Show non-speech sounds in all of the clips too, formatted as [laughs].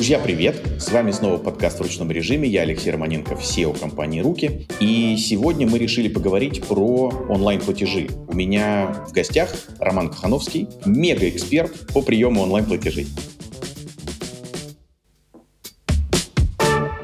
Друзья, привет! С вами снова подкаст в ручном режиме. Я Алексей Романенков, SEO компании «Руки». И сегодня мы решили поговорить про онлайн-платежи. У меня в гостях Роман Кахановский, мега-эксперт по приему онлайн-платежей.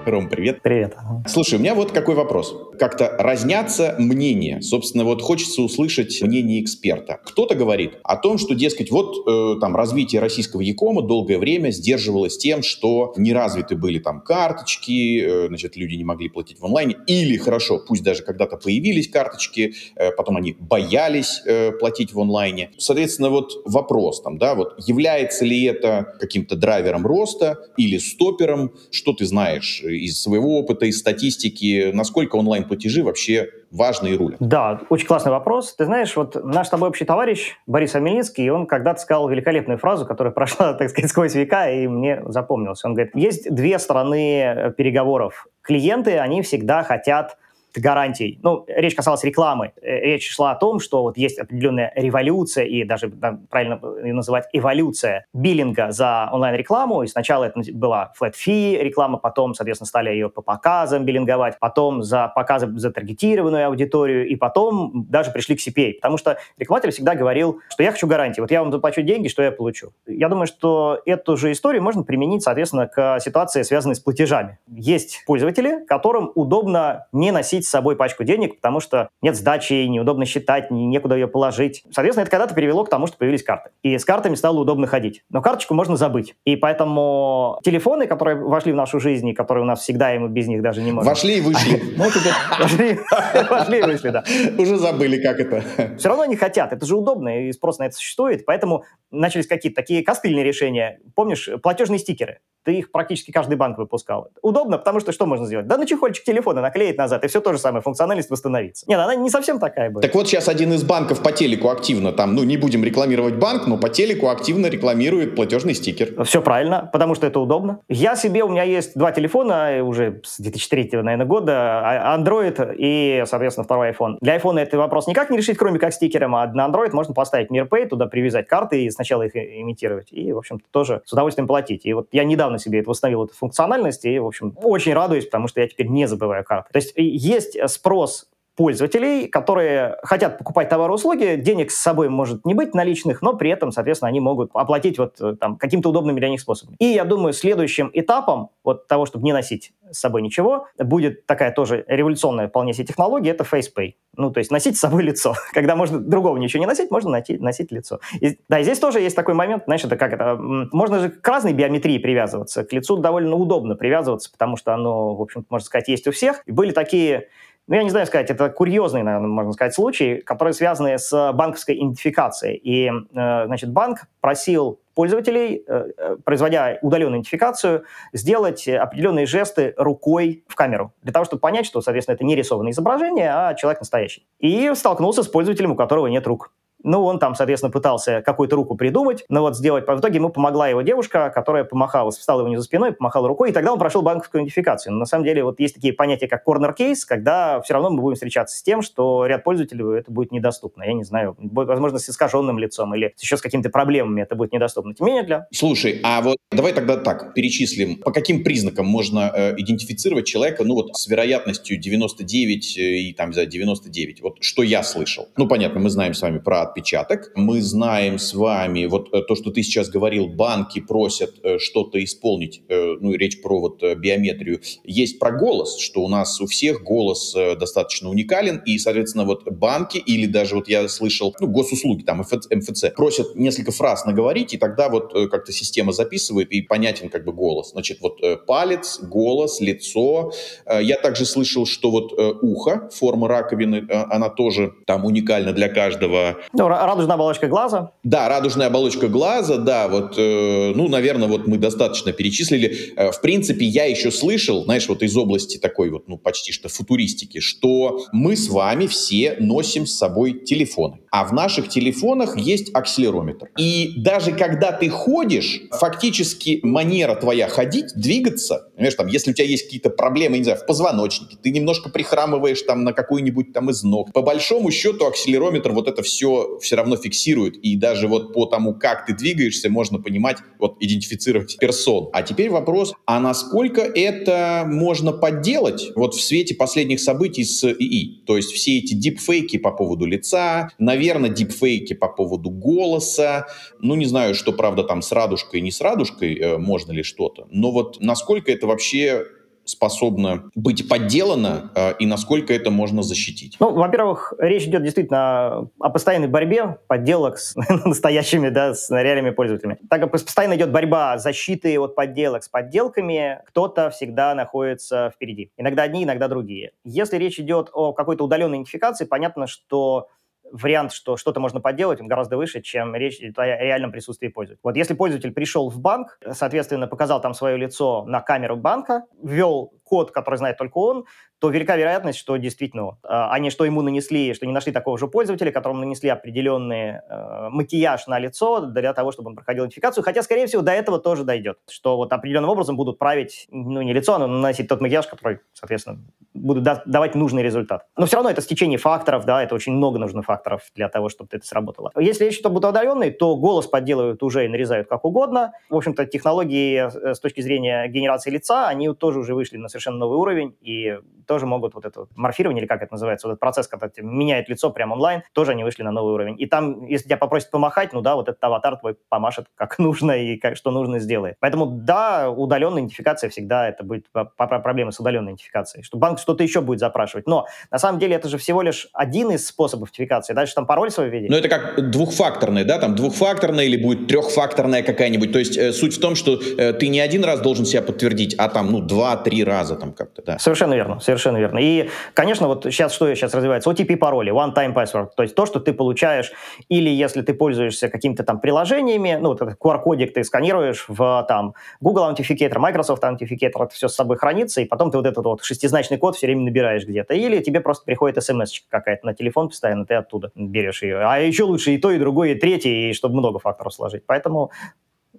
Ром, привет. Привет. Слушай, у меня вот какой вопрос. Как-то разнятся мнения. Собственно, вот хочется услышать мнение эксперта. Кто-то говорит о том, что, дескать, вот э, там развитие российского Якома долгое время сдерживалось тем, что не развиты были там карточки, э, значит, люди не могли платить в онлайне. Или, хорошо, пусть даже когда-то появились карточки, э, потом они боялись э, платить в онлайне. Соответственно, вот вопрос там, да, вот является ли это каким-то драйвером роста или стопером? Что ты знаешь из своего опыта, из статистики, насколько онлайн-платежи вообще важны и рулят? Да, очень классный вопрос. Ты знаешь, вот наш с тобой общий товарищ Борис Амельницкий, он когда-то сказал великолепную фразу, которая прошла, [laughs] так сказать, сквозь века, и мне запомнилась. Он говорит, есть две стороны э, переговоров. Клиенты, они всегда хотят гарантий. Ну, речь касалась рекламы. Э, речь шла о том, что вот есть определенная революция и даже да, правильно называть эволюция биллинга за онлайн-рекламу. И сначала это была flat fee реклама, потом, соответственно, стали ее по показам биллинговать, потом за показы за таргетированную аудиторию, и потом даже пришли к CPA. Потому что рекламатель всегда говорил, что я хочу гарантии. Вот я вам заплачу деньги, что я получу. Я думаю, что эту же историю можно применить, соответственно, к ситуации, связанной с платежами. Есть пользователи, которым удобно не носить с собой пачку денег, потому что нет сдачи, неудобно считать, некуда ее положить. Соответственно, это когда-то привело к тому, что появились карты. И с картами стало удобно ходить. Но карточку можно забыть. И поэтому телефоны, которые вошли в нашу жизнь, и которые у нас всегда, и мы без них даже не можем. Вошли и вышли. [laughs] Ну, [laughs] вошли и вышли, да. Уже забыли, как это. Все равно они хотят. Это же удобно, и спрос на это существует. Поэтому начались какие-то такие костыльные решения. Помнишь, платежные стикеры? Ты их практически каждый банк выпускал. Удобно, потому что что можно сделать? Да на чехольчик телефона наклеить назад, и все то же самое, функциональность восстановится. Нет, она не совсем такая будет. Так вот сейчас один из банков по телеку активно, там, ну не будем рекламировать банк, но по телеку активно рекламирует платежный стикер. Все правильно, потому что это удобно. Я себе, у меня есть два телефона уже с 2003, наверное, года, а, Android и, соответственно, второй iPhone. Для iPhone это вопрос никак не решить, кроме как стикером, а на Android можно поставить MirPay, туда привязать карты и сначала их имитировать. И, в общем-то, тоже с удовольствием платить. И вот я недавно себе это восстановил эту функциональность, и, в общем, очень радуюсь, потому что я теперь не забываю карты. То есть есть спрос пользователей, которые хотят покупать товары и услуги, денег с собой может не быть наличных, но при этом, соответственно, они могут оплатить вот э, там каким-то удобным для них способом. И я думаю, следующим этапом вот того, чтобы не носить с собой ничего, будет такая тоже революционная вполне себе технология, это FacePay. Ну, то есть носить с собой лицо. [laughs] Когда можно другого ничего не носить, можно носить, носить лицо. И, да, здесь тоже есть такой момент, знаешь, это как это, можно же к разной биометрии привязываться. К лицу довольно удобно привязываться, потому что оно, в общем можно сказать, есть у всех. И были такие ну, я не знаю сказать, это курьезные, наверное, можно сказать, случаи, которые связаны с банковской идентификацией. И, э, значит, банк просил пользователей, э, э, производя удаленную идентификацию, сделать определенные жесты рукой в камеру, для того, чтобы понять, что, соответственно, это не рисованное изображение, а человек настоящий. И столкнулся с пользователем, у которого нет рук. Ну, он там, соответственно, пытался какую-то руку придумать, но вот сделать. В итоге ему помогла его девушка, которая помахала, встала у него за спиной, помахала рукой, и тогда он прошел банковскую идентификацию. Но на самом деле вот есть такие понятия, как corner case, когда все равно мы будем встречаться с тем, что ряд пользователей это будет недоступно. Я не знаю, возможно, с искаженным лицом или еще с какими-то проблемами это будет недоступно. Тем не менее, для... Слушай, а вот давай тогда так, перечислим, по каким признакам можно э, идентифицировать человека, ну вот с вероятностью 99 э, и там, за 99. Вот что я слышал. Ну, понятно, мы знаем с вами про отпечаток. Мы знаем с вами, вот э, то, что ты сейчас говорил, банки просят э, что-то исполнить, э, ну, речь про вот биометрию. Есть про голос, что у нас у всех голос достаточно уникален, и, соответственно, вот банки или даже вот я слышал, ну, госуслуги, там, МФЦ, просят несколько фраз наговорить, и тогда вот как-то система записывает, и понятен как бы голос. Значит, вот палец, голос, лицо. Я также слышал, что вот ухо, форма раковины, она тоже там уникальна для каждого. Ну, радужная оболочка глаза. Да, радужная оболочка глаза, да, вот, э, ну, наверное, вот мы достаточно перечислили. Э, в принципе, я еще слышал, знаешь, вот из области такой вот, ну, почти что футуристики, что мы с вами все носим с собой телефоны. А в наших телефонах есть акселерометр. И даже когда ты ходишь, фактически манера твоя ходить, двигаться, понимаешь, там, если у тебя есть какие-то проблемы, не знаю, в позвоночнике, ты немножко прихрамываешь там на какую-нибудь там из ног, по большому счету акселерометр вот это все все равно фиксирует, и даже вот по тому, как ты двигаешься, можно понимать, вот идентифицировать персон. А теперь вопрос, а насколько это можно подделать вот в свете последних событий с ИИ? То есть все эти дипфейки по поводу лица, наверное, дипфейки по поводу голоса, ну не знаю, что правда там с радужкой, не с радужкой, э, можно ли что-то, но вот насколько это вообще способно быть подделано э, и насколько это можно защитить? Ну, во-первых, речь идет действительно о постоянной борьбе подделок [laughs] с настоящими, да, с реальными пользователями. Так как постоянно идет борьба защиты от подделок с подделками, кто-то всегда находится впереди. Иногда одни, иногда другие. Если речь идет о какой-то удаленной идентификации, понятно, что вариант, что что-то можно подделать, он гораздо выше, чем речь идет о реальном присутствии пользователя. Вот если пользователь пришел в банк, соответственно, показал там свое лицо на камеру банка, ввел код, который знает только он, то велика вероятность, что действительно, а, они что ему нанесли, что не нашли такого же пользователя, которому нанесли определенный э, макияж на лицо для того, чтобы он проходил идентификацию, хотя, скорее всего, до этого тоже дойдет, что вот определенным образом будут править, ну, не лицо, но наносить тот макияж, который, соответственно, будут да- давать нужный результат. Но все равно это стечение факторов, да, это очень много нужно факторов для того, чтобы это сработало. Если речь идет об удаленной, то голос подделывают уже и нарезают как угодно. В общем-то, технологии э, с точки зрения генерации лица, они тоже уже вышли на совершенно новый уровень, и тоже могут вот это вот морфирование, или как это называется, вот этот процесс, когда меняет лицо прямо онлайн, тоже они вышли на новый уровень. И там, если тебя попросят помахать, ну да, вот этот аватар твой помашет как [laughs] нужно и как, что нужно сделает. Поэтому да, удаленная идентификация всегда это будет проблема с удаленной идентификацией, что банк что-то еще будет запрашивать. Но на самом деле это же всего лишь один из способов идентификации. Дальше там пароль свой введение. Ну это как двухфакторная, да, там двухфакторная или будет трехфакторная какая-нибудь. То есть э, суть в том, что э, ты не один раз должен себя подтвердить, а там, ну, два-три раза там как-то, да. Совершенно верно, совершенно верно. И, конечно, вот сейчас что сейчас развивается? OTP-пароли, one-time password. То есть то, что ты получаешь, или если ты пользуешься какими-то там приложениями, ну, вот этот QR-кодик ты сканируешь в там Google Authenticator, Microsoft Authenticator, это все с собой хранится, и потом ты вот этот вот шестизначный код все время набираешь где-то. Или тебе просто приходит смс какая-то на телефон постоянно, ты оттуда берешь ее. А еще лучше и то, и другое, и третье, и чтобы много факторов сложить. Поэтому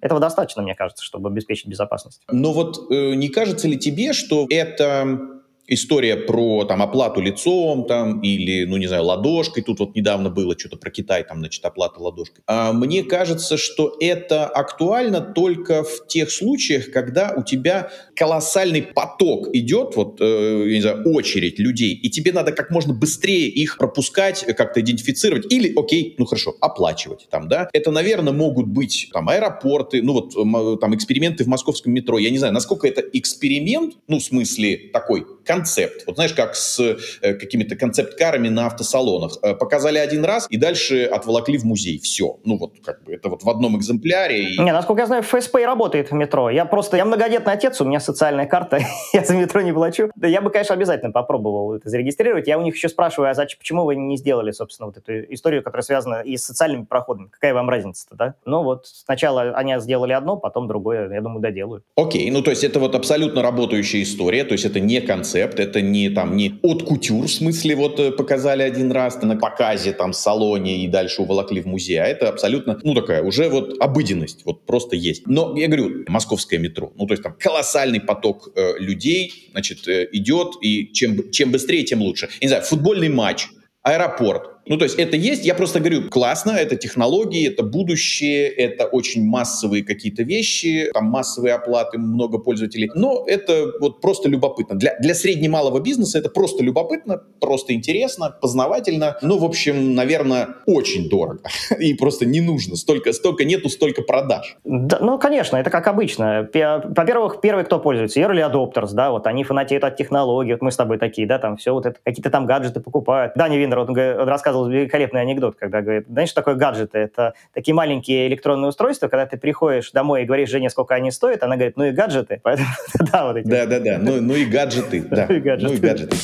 этого достаточно, мне кажется, чтобы обеспечить безопасность. Но вот э, не кажется ли тебе, что это история про там оплату лицом там или, ну не знаю, ладошкой. Тут вот недавно было что-то про Китай, там, значит, оплата ладошкой. А мне кажется, что это актуально только в тех случаях, когда у тебя колоссальный поток идет, вот, э, не знаю, очередь людей, и тебе надо как можно быстрее их пропускать, как-то идентифицировать, или, окей, ну хорошо, оплачивать там, да. Это, наверное, могут быть там аэропорты, ну вот там эксперименты в московском метро. Я не знаю, насколько это эксперимент, ну в смысле такой концепт. Вот знаешь, как с э, какими-то концепт-карами на автосалонах. Э, показали один раз и дальше отволокли в музей. Все. Ну вот как бы это вот в одном экземпляре. И... Не, насколько я знаю, ФСП работает в метро. Я просто, я многодетный отец, у меня социальная карта, [laughs] я за метро не плачу. Да я бы, конечно, обязательно попробовал это зарегистрировать. Я у них еще спрашиваю, а зачем, почему вы не сделали, собственно, вот эту историю, которая связана и с социальными проходами? Какая вам разница-то, да? Ну вот сначала они сделали одно, потом другое, я думаю, доделают. Окей, ну то есть это вот абсолютно работающая история, то есть это не концепт, концепт, это не там не от кутюр, в смысле вот э, показали один раз на показе там салоне и дальше уволокли в музей, а это абсолютно, ну такая уже вот обыденность, вот просто есть. Но я говорю, московское метро, ну то есть там колоссальный поток э, людей, значит, э, идет, и чем, чем быстрее, тем лучше. Я не знаю, футбольный матч, аэропорт, ну, то есть это есть, я просто говорю, классно, это технологии, это будущее, это очень массовые какие-то вещи, там массовые оплаты, много пользователей, но это вот просто любопытно. Для, для средне-малого бизнеса это просто любопытно, просто интересно, познавательно, ну, в общем, наверное, очень дорого [laughs] и просто не нужно, столько, столько нету, столько продаж. Да, ну, конечно, это как обычно. Во-первых, первый, кто пользуется, early adopters, да, вот они фанатеют от технологий, вот мы с тобой такие, да, там все вот это, какие-то там гаджеты покупают. Даня Винер, он, он рассказывал рассказывал великолепный анекдот, когда говорит, знаешь, что такое гаджеты? Это такие маленькие электронные устройства, когда ты приходишь домой и говоришь жене, сколько они стоят, она говорит, ну и гаджеты. [laughs] Поэтому, да, вот эти. Да, да, да, ну, ну и гаджеты, [laughs] да, ну и гаджеты.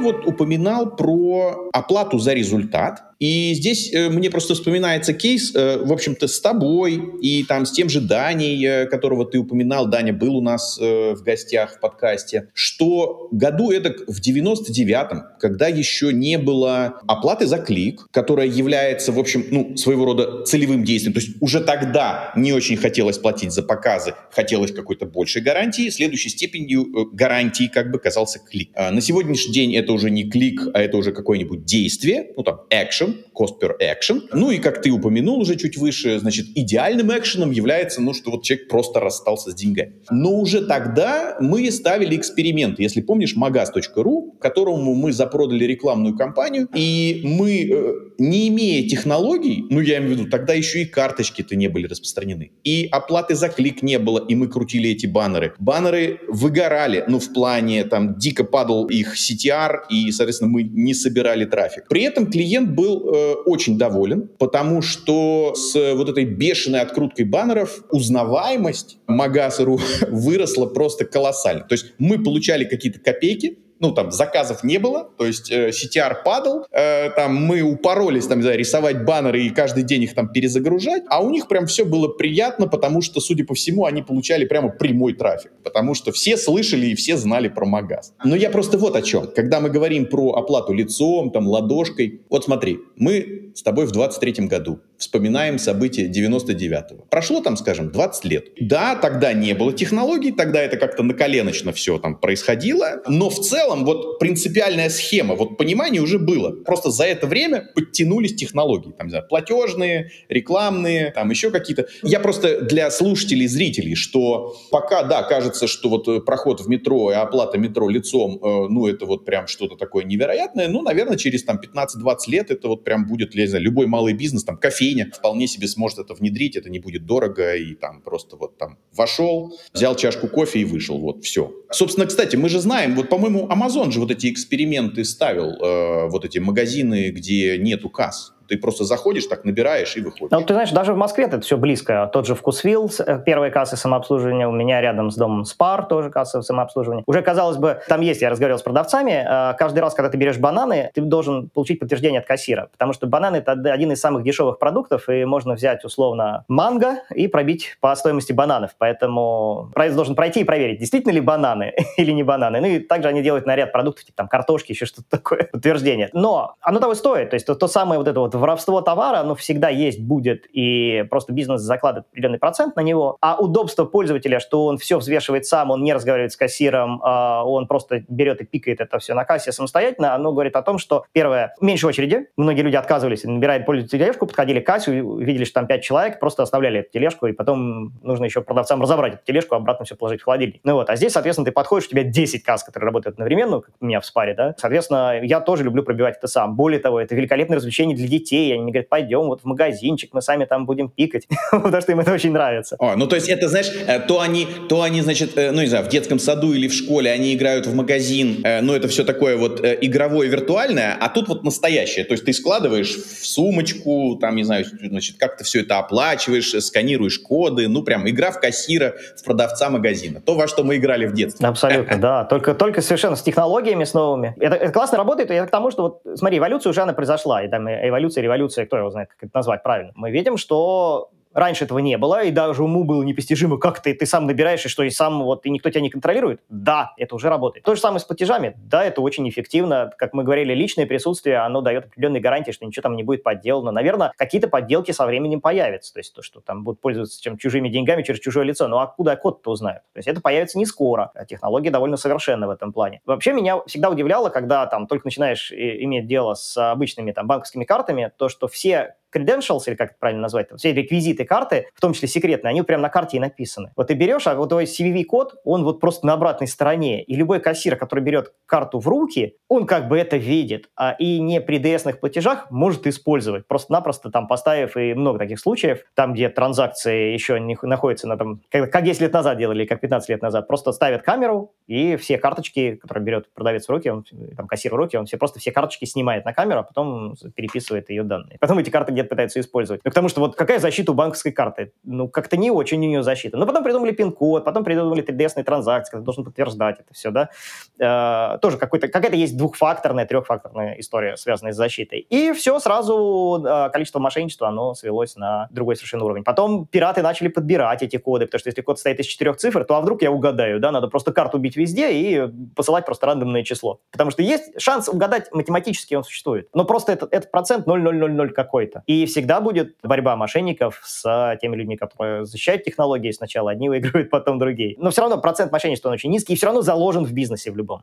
Вот упоминал про оплату за результат, И здесь э, мне просто вспоминается кейс, э, в общем-то, с тобой и там с тем же Даней, э, которого ты упоминал. Даня был у нас э, в гостях в подкасте. Что году это в 99-м, когда еще не было оплаты за клик, которая является, в общем, ну, своего рода целевым действием. То есть уже тогда не очень хотелось платить за показы, хотелось какой-то большей гарантии. Следующей степенью э, гарантии как бы казался клик. А на сегодняшний день это уже не клик, а это уже какое-нибудь действие, ну там action, cost per action. Ну и как ты упомянул уже чуть выше, значит, идеальным экшеном является, ну, что вот человек просто расстался с деньгами. Но уже тогда мы ставили эксперимент. Если помнишь, magaz.ru, которому мы запродали рекламную кампанию, и мы, э, не имея технологий, ну, я имею в виду, тогда еще и карточки-то не были распространены, и оплаты за клик не было, и мы крутили эти баннеры. Баннеры выгорали, ну, в плане, там, дико падал их CTR, и, соответственно, мы не собирали трафик. При этом клиент был э, очень доволен, потому что с вот этой бешеной откруткой баннеров узнаваемость Магасеру [laughs] выросла просто колоссально. То есть мы получали какие-то копейки, ну, там, заказов не было, то есть э, CTR падал, э, там, мы упоролись, там, не знаю, рисовать баннеры и каждый день их там перезагружать, а у них прям все было приятно, потому что, судя по всему, они получали прямо прямой трафик, потому что все слышали и все знали про Магаз. Но я просто вот о чем. Когда мы говорим про оплату лицом, там, ладошкой, вот смотри, мы с тобой в 23 году вспоминаем события 99-го. Прошло там, скажем, 20 лет. Да, тогда не было технологий, тогда это как-то наколеночно все там происходило, но в целом вот принципиальная схема, вот понимание уже было. Просто за это время подтянулись технологии, там, не знаю, платежные, рекламные, там еще какие-то. Я просто для слушателей, зрителей, что пока, да, кажется, что вот проход в метро и оплата метро лицом, э, ну, это вот прям что-то такое невероятное, ну, наверное, через там 15-20 лет это вот прям будет, я не знаю, любой малый бизнес, там, кофе кофейня вполне себе сможет это внедрить, это не будет дорого, и там просто вот там вошел, взял чашку кофе и вышел, вот, все. Собственно, кстати, мы же знаем, вот, по-моему, Amazon же вот эти эксперименты ставил, э, вот эти магазины, где нету касс. Ты просто заходишь, так набираешь и выходишь. Ну, ты знаешь, даже в Москве это все близко. Тот же Вкусвилл, э, первые кассы самообслуживания, у меня рядом с домом Спар, тоже касса самообслуживания. Уже, казалось бы, там есть, я разговаривал с продавцами, э, каждый раз, когда ты берешь бананы, ты должен получить подтверждение от кассира, потому что бананы – это один из самых дешевых продуктов, и можно взять, условно, манго и пробить по стоимости бананов. Поэтому продавец должен пройти и проверить, действительно ли бананы [laughs] или не бананы. Ну и также они делают на ряд продуктов, типа там картошки, еще что-то такое, [laughs] подтверждение. Но оно того стоит. То есть то, то самое вот это вот воровство товара, оно всегда есть, будет, и просто бизнес закладывает определенный процент на него. А удобство пользователя, что он все взвешивает сам, он не разговаривает с кассиром, а он просто берет и пикает это все на кассе самостоятельно, оно говорит о том, что, первое, меньше очереди. Многие люди отказывались, набирают пользователь тележку, подходили к кассе, увидели, что там 5 человек, просто оставляли эту тележку, и потом нужно еще продавцам разобрать эту тележку, обратно все положить в холодильник. Ну вот, а здесь, соответственно, ты подходишь, у тебя 10 касс, которые работают одновременно, как у меня в спаре, да. Соответственно, я тоже люблю пробивать это сам. Более того, это великолепное развлечение для детей. Они мне говорят, пойдем вот в магазинчик, мы сами там будем пикать, [laughs] потому что им это очень нравится. О, ну то есть это, знаешь, э, то они, то они, значит, э, ну не знаю, в детском саду или в школе они играют в магазин, э, ну это все такое вот игровое, виртуальное, а тут вот настоящее. То есть ты складываешь в сумочку, там, не знаю, значит, как ты все это оплачиваешь, сканируешь коды, ну прям игра в кассира, в продавца магазина. То, во что мы играли в детстве. Абсолютно, [laughs] да. Только, только совершенно с технологиями, с новыми. Это, это классно работает, и это к тому, что вот, смотри, эволюция уже она произошла, и там эволюция, революция, кто его знает, как это назвать правильно. Мы видим, что Раньше этого не было, и даже уму было непостижимо, как ты, ты сам набираешь, и что, и сам вот, и никто тебя не контролирует. Да, это уже работает. То же самое с платежами. Да, это очень эффективно. Как мы говорили, личное присутствие, оно дает определенные гарантии, что ничего там не будет подделано. Наверное, какие-то подделки со временем появятся. То есть то, что там будут пользоваться чем чужими деньгами через чужое лицо. Ну, а откуда код-то узнают? То есть это появится не скоро. А технология довольно совершенна в этом плане. Вообще меня всегда удивляло, когда там только начинаешь иметь дело с обычными там банковскими картами, то, что все credentials, или как это правильно назвать, все реквизиты карты, в том числе секретные, они прямо на карте и написаны. Вот ты берешь, а вот твой CVV-код, он вот просто на обратной стороне, и любой кассир, который берет карту в руки, он как бы это видит, а и не при DS-ных платежах может использовать, просто-напросто там поставив, и много таких случаев, там, где транзакции еще не находятся на там, как, как 10 лет назад делали, как 15 лет назад, просто ставят камеру, и все карточки, которые берет продавец в руки, он, там, кассир в руки, он все просто все карточки снимает на камеру, а потом переписывает ее данные. Потом эти карты где лет пытаются использовать. Ну, потому что вот какая защита у банковской карты? Ну, как-то не очень у нее защита. Но потом придумали пин-код, потом придумали 3DS-ные транзакции, когда должен подтверждать это все, да. Э, тоже какой-то, какая-то есть двухфакторная, трехфакторная история, связанная с защитой. И все, сразу э, количество мошенничества, оно свелось на другой совершенно уровень. Потом пираты начали подбирать эти коды, потому что если код состоит из четырех цифр, то а вдруг я угадаю, да, надо просто карту бить везде и посылать просто рандомное число. Потому что есть шанс угадать математически, он существует. Но просто этот, этот процент 0,000 какой-то. И всегда будет борьба мошенников с теми людьми, которые защищают технологии. Сначала одни [laughs] выигрывают, потом другие. Но все равно процент мошенничества он очень низкий и все равно заложен в бизнесе в любом.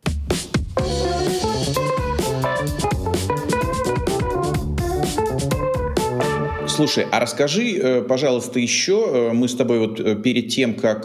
Слушай, а расскажи, э, пожалуйста, еще, э, мы с тобой вот э, перед тем, как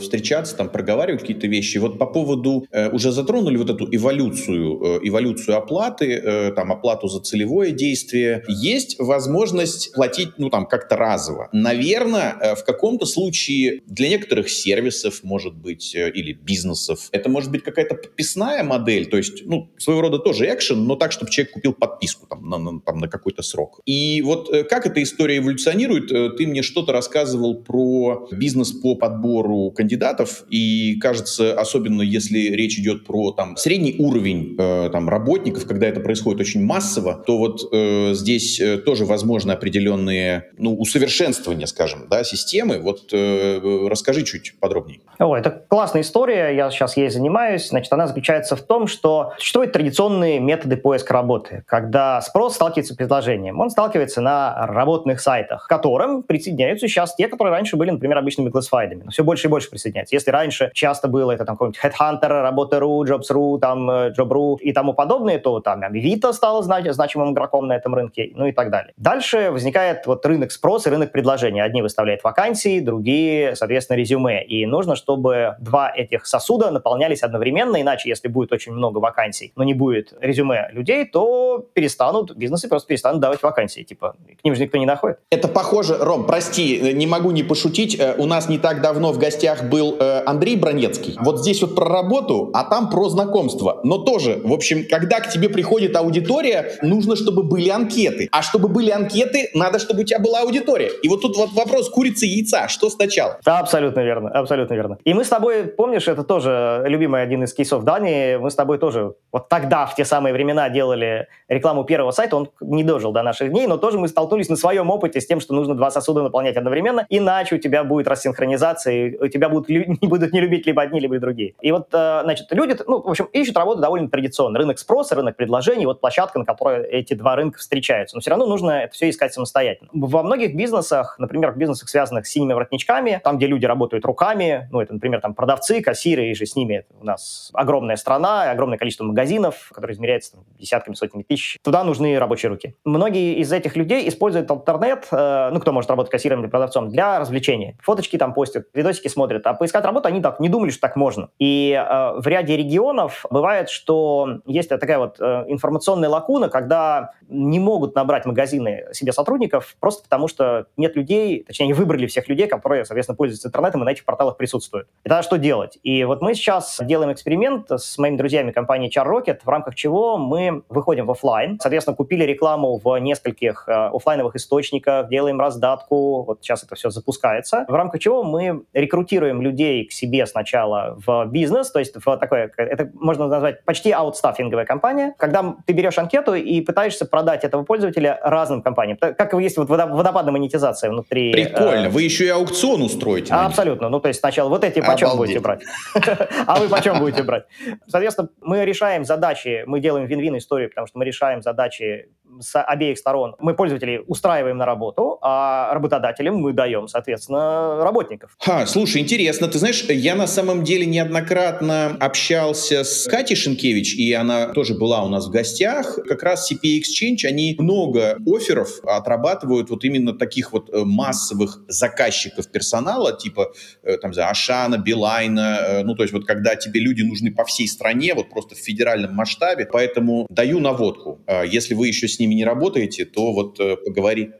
встречаться, там, проговаривать какие-то вещи, вот по поводу, уже затронули вот эту эволюцию, эволюцию оплаты, там, оплату за целевое действие. Есть возможность платить, ну, там, как-то разово. Наверное, в каком-то случае для некоторых сервисов, может быть, или бизнесов, это может быть какая-то подписная модель, то есть, ну, своего рода тоже экшен, но так, чтобы человек купил подписку там на, на, на какой-то срок. И вот как эта история эволюционирует? Э, ты мне что-то рассказывал про бизнес по подбору кандидатов, и кажется, особенно если речь идет про там средний уровень э, там работников, когда это происходит очень массово, то вот э, здесь э, тоже возможны определенные, ну, усовершенствования, скажем, да, системы. Вот э, расскажи чуть подробнее. О, это классная история, я сейчас ей занимаюсь. Значит, она заключается в том, что существуют традиционные методы поиска работы, когда спрос сталкивается с предложением. Он сталкивается на работных сайтах, к которым присоединяются сейчас те, которые раньше были, например, обычными классфайдами. Но все больше и больше присоединяются. Если раньше часто было это там какой-нибудь Headhunter, Работа.ру, Jobs.ru, там э, Job.ru и тому подобное, то там Авито стало знач- значимым игроком на этом рынке, ну и так далее. Дальше возникает вот рынок спроса и рынок предложения. Одни выставляют вакансии, другие, соответственно, резюме. И нужно, чтобы два этих сосуда наполнялись одновременно, иначе, если будет очень много вакансий, но не будет резюме людей, то перестанут, бизнесы просто перестанут давать вакансии. Типа, к ним же никто не находит. Это похоже, Ром, прости, не могу не пошутить. Э, у нас не так давно в гостях был э, Андрей Бронецкий. Вот здесь вот про работу, а там про знакомство. Но тоже, в общем, когда к тебе приходит аудитория, нужно, чтобы были анкеты. А чтобы были анкеты, надо, чтобы у тебя была аудитория. И вот тут вот вопрос курицы и яйца. Что сначала? Да, абсолютно верно, абсолютно верно. И мы с тобой, помнишь, это тоже любимый один из кейсов Дании, мы с тобой тоже вот тогда, в те самые времена, делали рекламу первого сайта, он не дожил до наших дней, но тоже мы столкнулись на своем опыте с тем, что нужно два сосуда наполнять одновременно, иначе у тебя будет рассинхронизация, и у тебя будут, [laughs] не будут не любить либо одни, либо другие. И вот, э, значит, люди, ну, в общем, ищут работу довольно традиционно. Рынок спроса, рынок предложений, вот площадка, на которой эти два рынка встречаются. Но все равно нужно это все искать самостоятельно. Во многих бизнесах, например, в бизнесах, связанных с синими воротничками, там, где люди работают руками, ну, это, например, там, продавцы, кассиры, и же с ними у нас огромная страна, огромное количество магазинов, которые измеряются там, десятками, сотнями тысяч. Туда нужны рабочие руки. Многие из этих людей используют интернет, э, ну, кто может работать кассиром или продавцом, для развлечения. Фоточки там постят, видосики смотрят, а поискать работу они так не думали, что так можно. И э, в ряде регионов бывает, что есть такая вот э, информационная лакуна, когда не могут набрать магазины себе сотрудников просто потому, что нет людей, точнее, они выбрали всех людей, которые, соответственно, пользуются интернетом и на этих порталах присутствуют. И тогда что делать? И вот мы сейчас делаем эксперимент с моими друзьями компании Char Rocket, в рамках чего мы выходим в офлайн, соответственно, купили рекламу в нескольких э, офлайновых источниках, делаем раздатку, вот сейчас это все запускается, в рамках чего мы рекрутируем людей к себе сначала в бизнес, то есть в такое, это можно назвать почти аутстаффинговая компания, когда ты берешь анкету и пытаешься продать этого пользователя разным компаниям. Как есть вот водопадная монетизация внутри... Прикольно, э, вы еще и аукцион устроите. Абсолютно, ну то есть сначала вот эти почем будете брать? [laughs] А вы почем будете брать? Соответственно, мы решаем задачи, мы делаем вин-вин историю, потому что мы решаем задачи с обеих сторон. Мы пользователей устраиваем на работу, а работодателям мы даем, соответственно, работников. Ха, слушай, интересно. Ты знаешь, я на самом деле неоднократно общался с Катей Шенкевич, и она тоже была у нас в гостях. Как раз CPA Exchange, они много офферов отрабатывают вот именно таких вот э, массовых заказчиков персонала, типа, э, там, за Ашана, Билайна, э, ну, то есть вот когда тебе люди нужны по всей стране, вот просто в федеральном масштабе, поэтому даю наводку. Если вы еще с ними не работаете, то вот поговори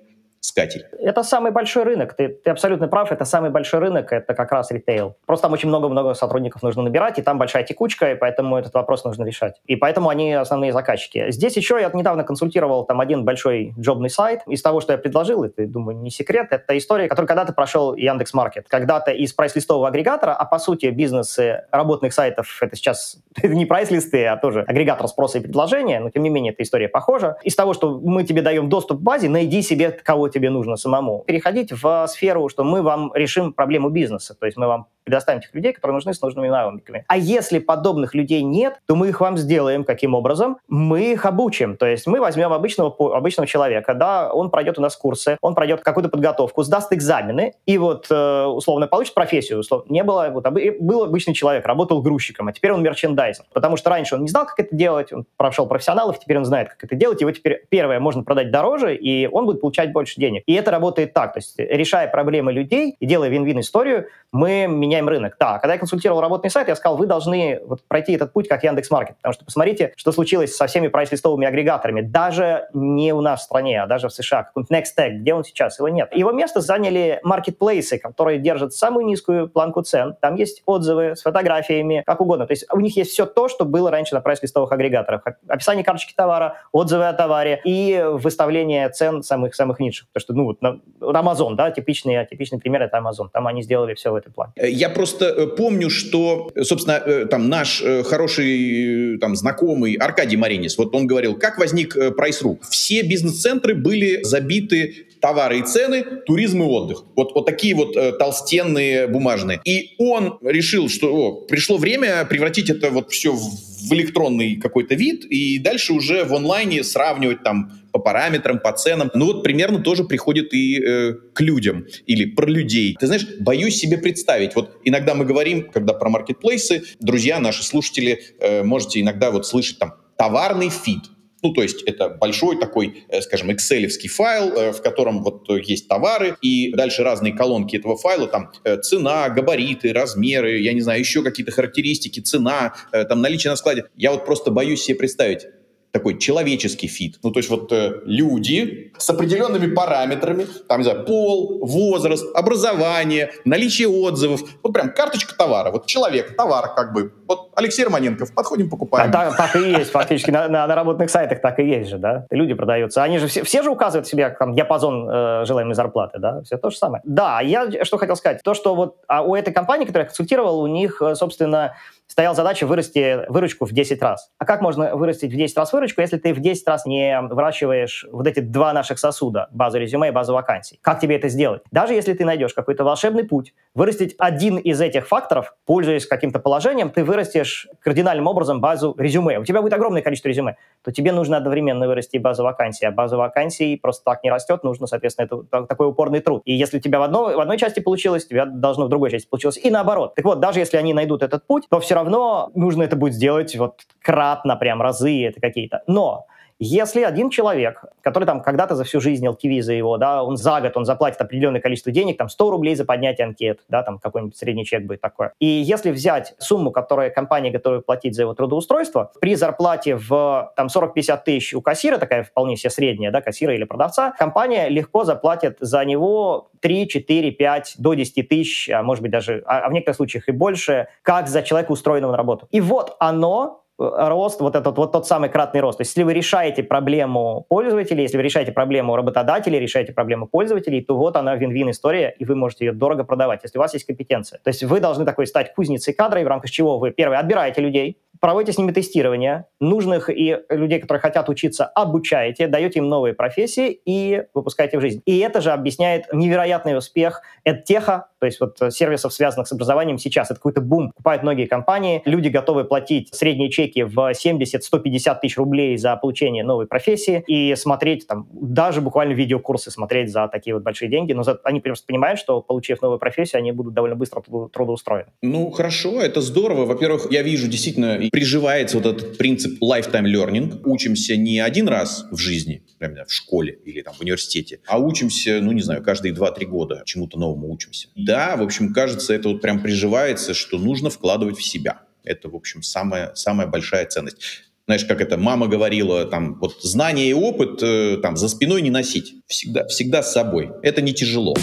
с Катей? Это самый большой рынок. Ты, ты абсолютно прав. Это самый большой рынок. Это как раз ритейл. Просто там очень много-много сотрудников нужно набирать, и там большая текучка, и поэтому этот вопрос нужно решать. И поэтому они основные заказчики. Здесь еще я недавно консультировал там один большой джобный сайт. Из того, что я предложил, это, думаю, не секрет, это история, которую когда-то прошел Яндекс Маркет. Когда-то из прайс-листового агрегатора, а по сути бизнесы работных сайтов, это сейчас [laughs] не прайс-листы, а тоже агрегатор спроса и предложения, но тем не менее эта история похожа. Из того, что мы тебе даем доступ к базе, найди себе, кого тебе нужно самому. Переходить в сферу, что мы вам решим проблему бизнеса, то есть мы вам предоставим тех людей, которые нужны с нужными навыками. А если подобных людей нет, то мы их вам сделаем. Каким образом? Мы их обучим. То есть мы возьмем обычного, обычного человека, да, он пройдет у нас курсы, он пройдет какую-то подготовку, сдаст экзамены, и вот э, условно получит профессию. Условно. Не было, вот, был обычный человек, работал грузчиком, а теперь он мерчендайзер. Потому что раньше он не знал, как это делать, он прошел профессионалов, теперь он знает, как это делать, его теперь первое можно продать дороже, и он будет получать больше денег. И это работает так, то есть решая проблемы людей и делая вин-вин историю, мы меняем рынок. Да, когда я консультировал работный сайт, я сказал, вы должны вот пройти этот путь, как Яндекс Маркет, потому что посмотрите, что случилось со всеми прайс-листовыми агрегаторами, даже не у нас в стране, а даже в США, какой-нибудь Nextech, где он сейчас, его нет. Его место заняли маркетплейсы, которые держат самую низкую планку цен, там есть отзывы с фотографиями, как угодно, то есть у них есть все то, что было раньше на прайс-листовых агрегаторах. Описание карточки товара, отзывы о товаре и выставление цен самых-самых низших. Потому что, ну, вот Amazon, да, типичный, типичный пример это Amazon. Там они сделали все в этом плане. Э, я просто э, помню, что, собственно, э, там наш хороший там знакомый Аркадий Маринис, вот он говорил, как возник Прайс.ру. Все бизнес-центры были забиты товары и цены, туризм и отдых. Вот, вот такие вот э, толстенные бумажные. И он решил, что о, пришло время превратить это вот все в, электронный какой-то вид и дальше уже в онлайне сравнивать там по параметрам, по ценам. Ну вот примерно тоже приходит и э, к людям или про людей. Ты знаешь, боюсь себе представить. Вот иногда мы говорим, когда про маркетплейсы, друзья, наши слушатели, э, можете иногда вот слышать там товарный фид. Ну, то есть это большой такой, э, скажем, excel файл, э, в котором вот есть товары, и дальше разные колонки этого файла, там э, цена, габариты, размеры, я не знаю, еще какие-то характеристики, цена, там наличие на складе. Я вот просто боюсь себе представить, такой человеческий фит. Ну, то есть вот э, люди с определенными параметрами, там, не знаю, пол, возраст, образование, наличие отзывов. Вот прям карточка товара. Вот человек, товар как бы. Вот Алексей Романенков, подходим, покупаем. Да, так, и есть, фактически. На, на, на работных сайтах так и есть же, да. Люди продаются. Они же все, все же указывают себе там диапазон э, желаемой зарплаты, да. Все то же самое. Да, я что хотел сказать. То, что вот а у этой компании, которую я консультировал, у них, э, собственно, стояла задача вырасти выручку в 10 раз. А как можно вырастить в 10 раз выручку, если ты в 10 раз не выращиваешь вот эти два наших сосуда, базу резюме и базу вакансий? Как тебе это сделать? Даже если ты найдешь какой-то волшебный путь, вырастить один из этих факторов, пользуясь каким-то положением, ты вырастешь кардинальным образом базу резюме. У тебя будет огромное количество резюме, то тебе нужно одновременно вырасти базу вакансий, а база вакансий просто так не растет, нужно, соответственно, это такой упорный труд. И если у тебя в, одной в одной части получилось, у тебя должно в другой части получилось. И наоборот. Так вот, даже если они найдут этот путь, то все равно нужно это будет сделать вот кратно, прям разы это какие-то. Но если один человек, который там когда-то за всю жизнь LTV за его, да, он за год, он заплатит определенное количество денег, там 100 рублей за поднятие анкет, да, там какой-нибудь средний чек будет такой. И если взять сумму, которую компания готова платить за его трудоустройство, при зарплате в там 40-50 тысяч у кассира, такая вполне себе средняя, да, кассира или продавца, компания легко заплатит за него 3, 4, 5, до 10 тысяч, а может быть даже, а, а в некоторых случаях и больше, как за человека, устроенного на работу. И вот оно рост, вот этот вот тот самый кратный рост. То есть, если вы решаете проблему пользователей, если вы решаете проблему работодателей, решаете проблему пользователей, то вот она вин-вин история, и вы можете ее дорого продавать, если у вас есть компетенция. То есть вы должны такой стать кузницей кадрой, в рамках чего вы, первое, отбираете людей, проводите с ними тестирование, нужных и людей, которые хотят учиться, обучаете, даете им новые профессии и выпускаете в жизнь. И это же объясняет невероятный успех EdTech, то есть вот сервисов, связанных с образованием сейчас. Это какой-то бум. Покупают многие компании, люди готовы платить средние чеки в 70-150 тысяч рублей за получение новой профессии и смотреть там, даже буквально видеокурсы смотреть за такие вот большие деньги. Но за, они просто понимают, что получив новую профессию, они будут довольно быстро трудоустроены. Ну, хорошо, это здорово. Во-первых, я вижу действительно приживается вот этот принцип lifetime learning. Учимся не один раз в жизни, например, в школе или там в университете, а учимся, ну, не знаю, каждые 2-3 года чему-то новому учимся. Да, в общем, кажется, это вот прям приживается, что нужно вкладывать в себя. Это, в общем, самая, самая большая ценность. Знаешь, как это мама говорила, там, вот знание и опыт э, там за спиной не носить. Всегда, всегда с собой. Это не тяжело.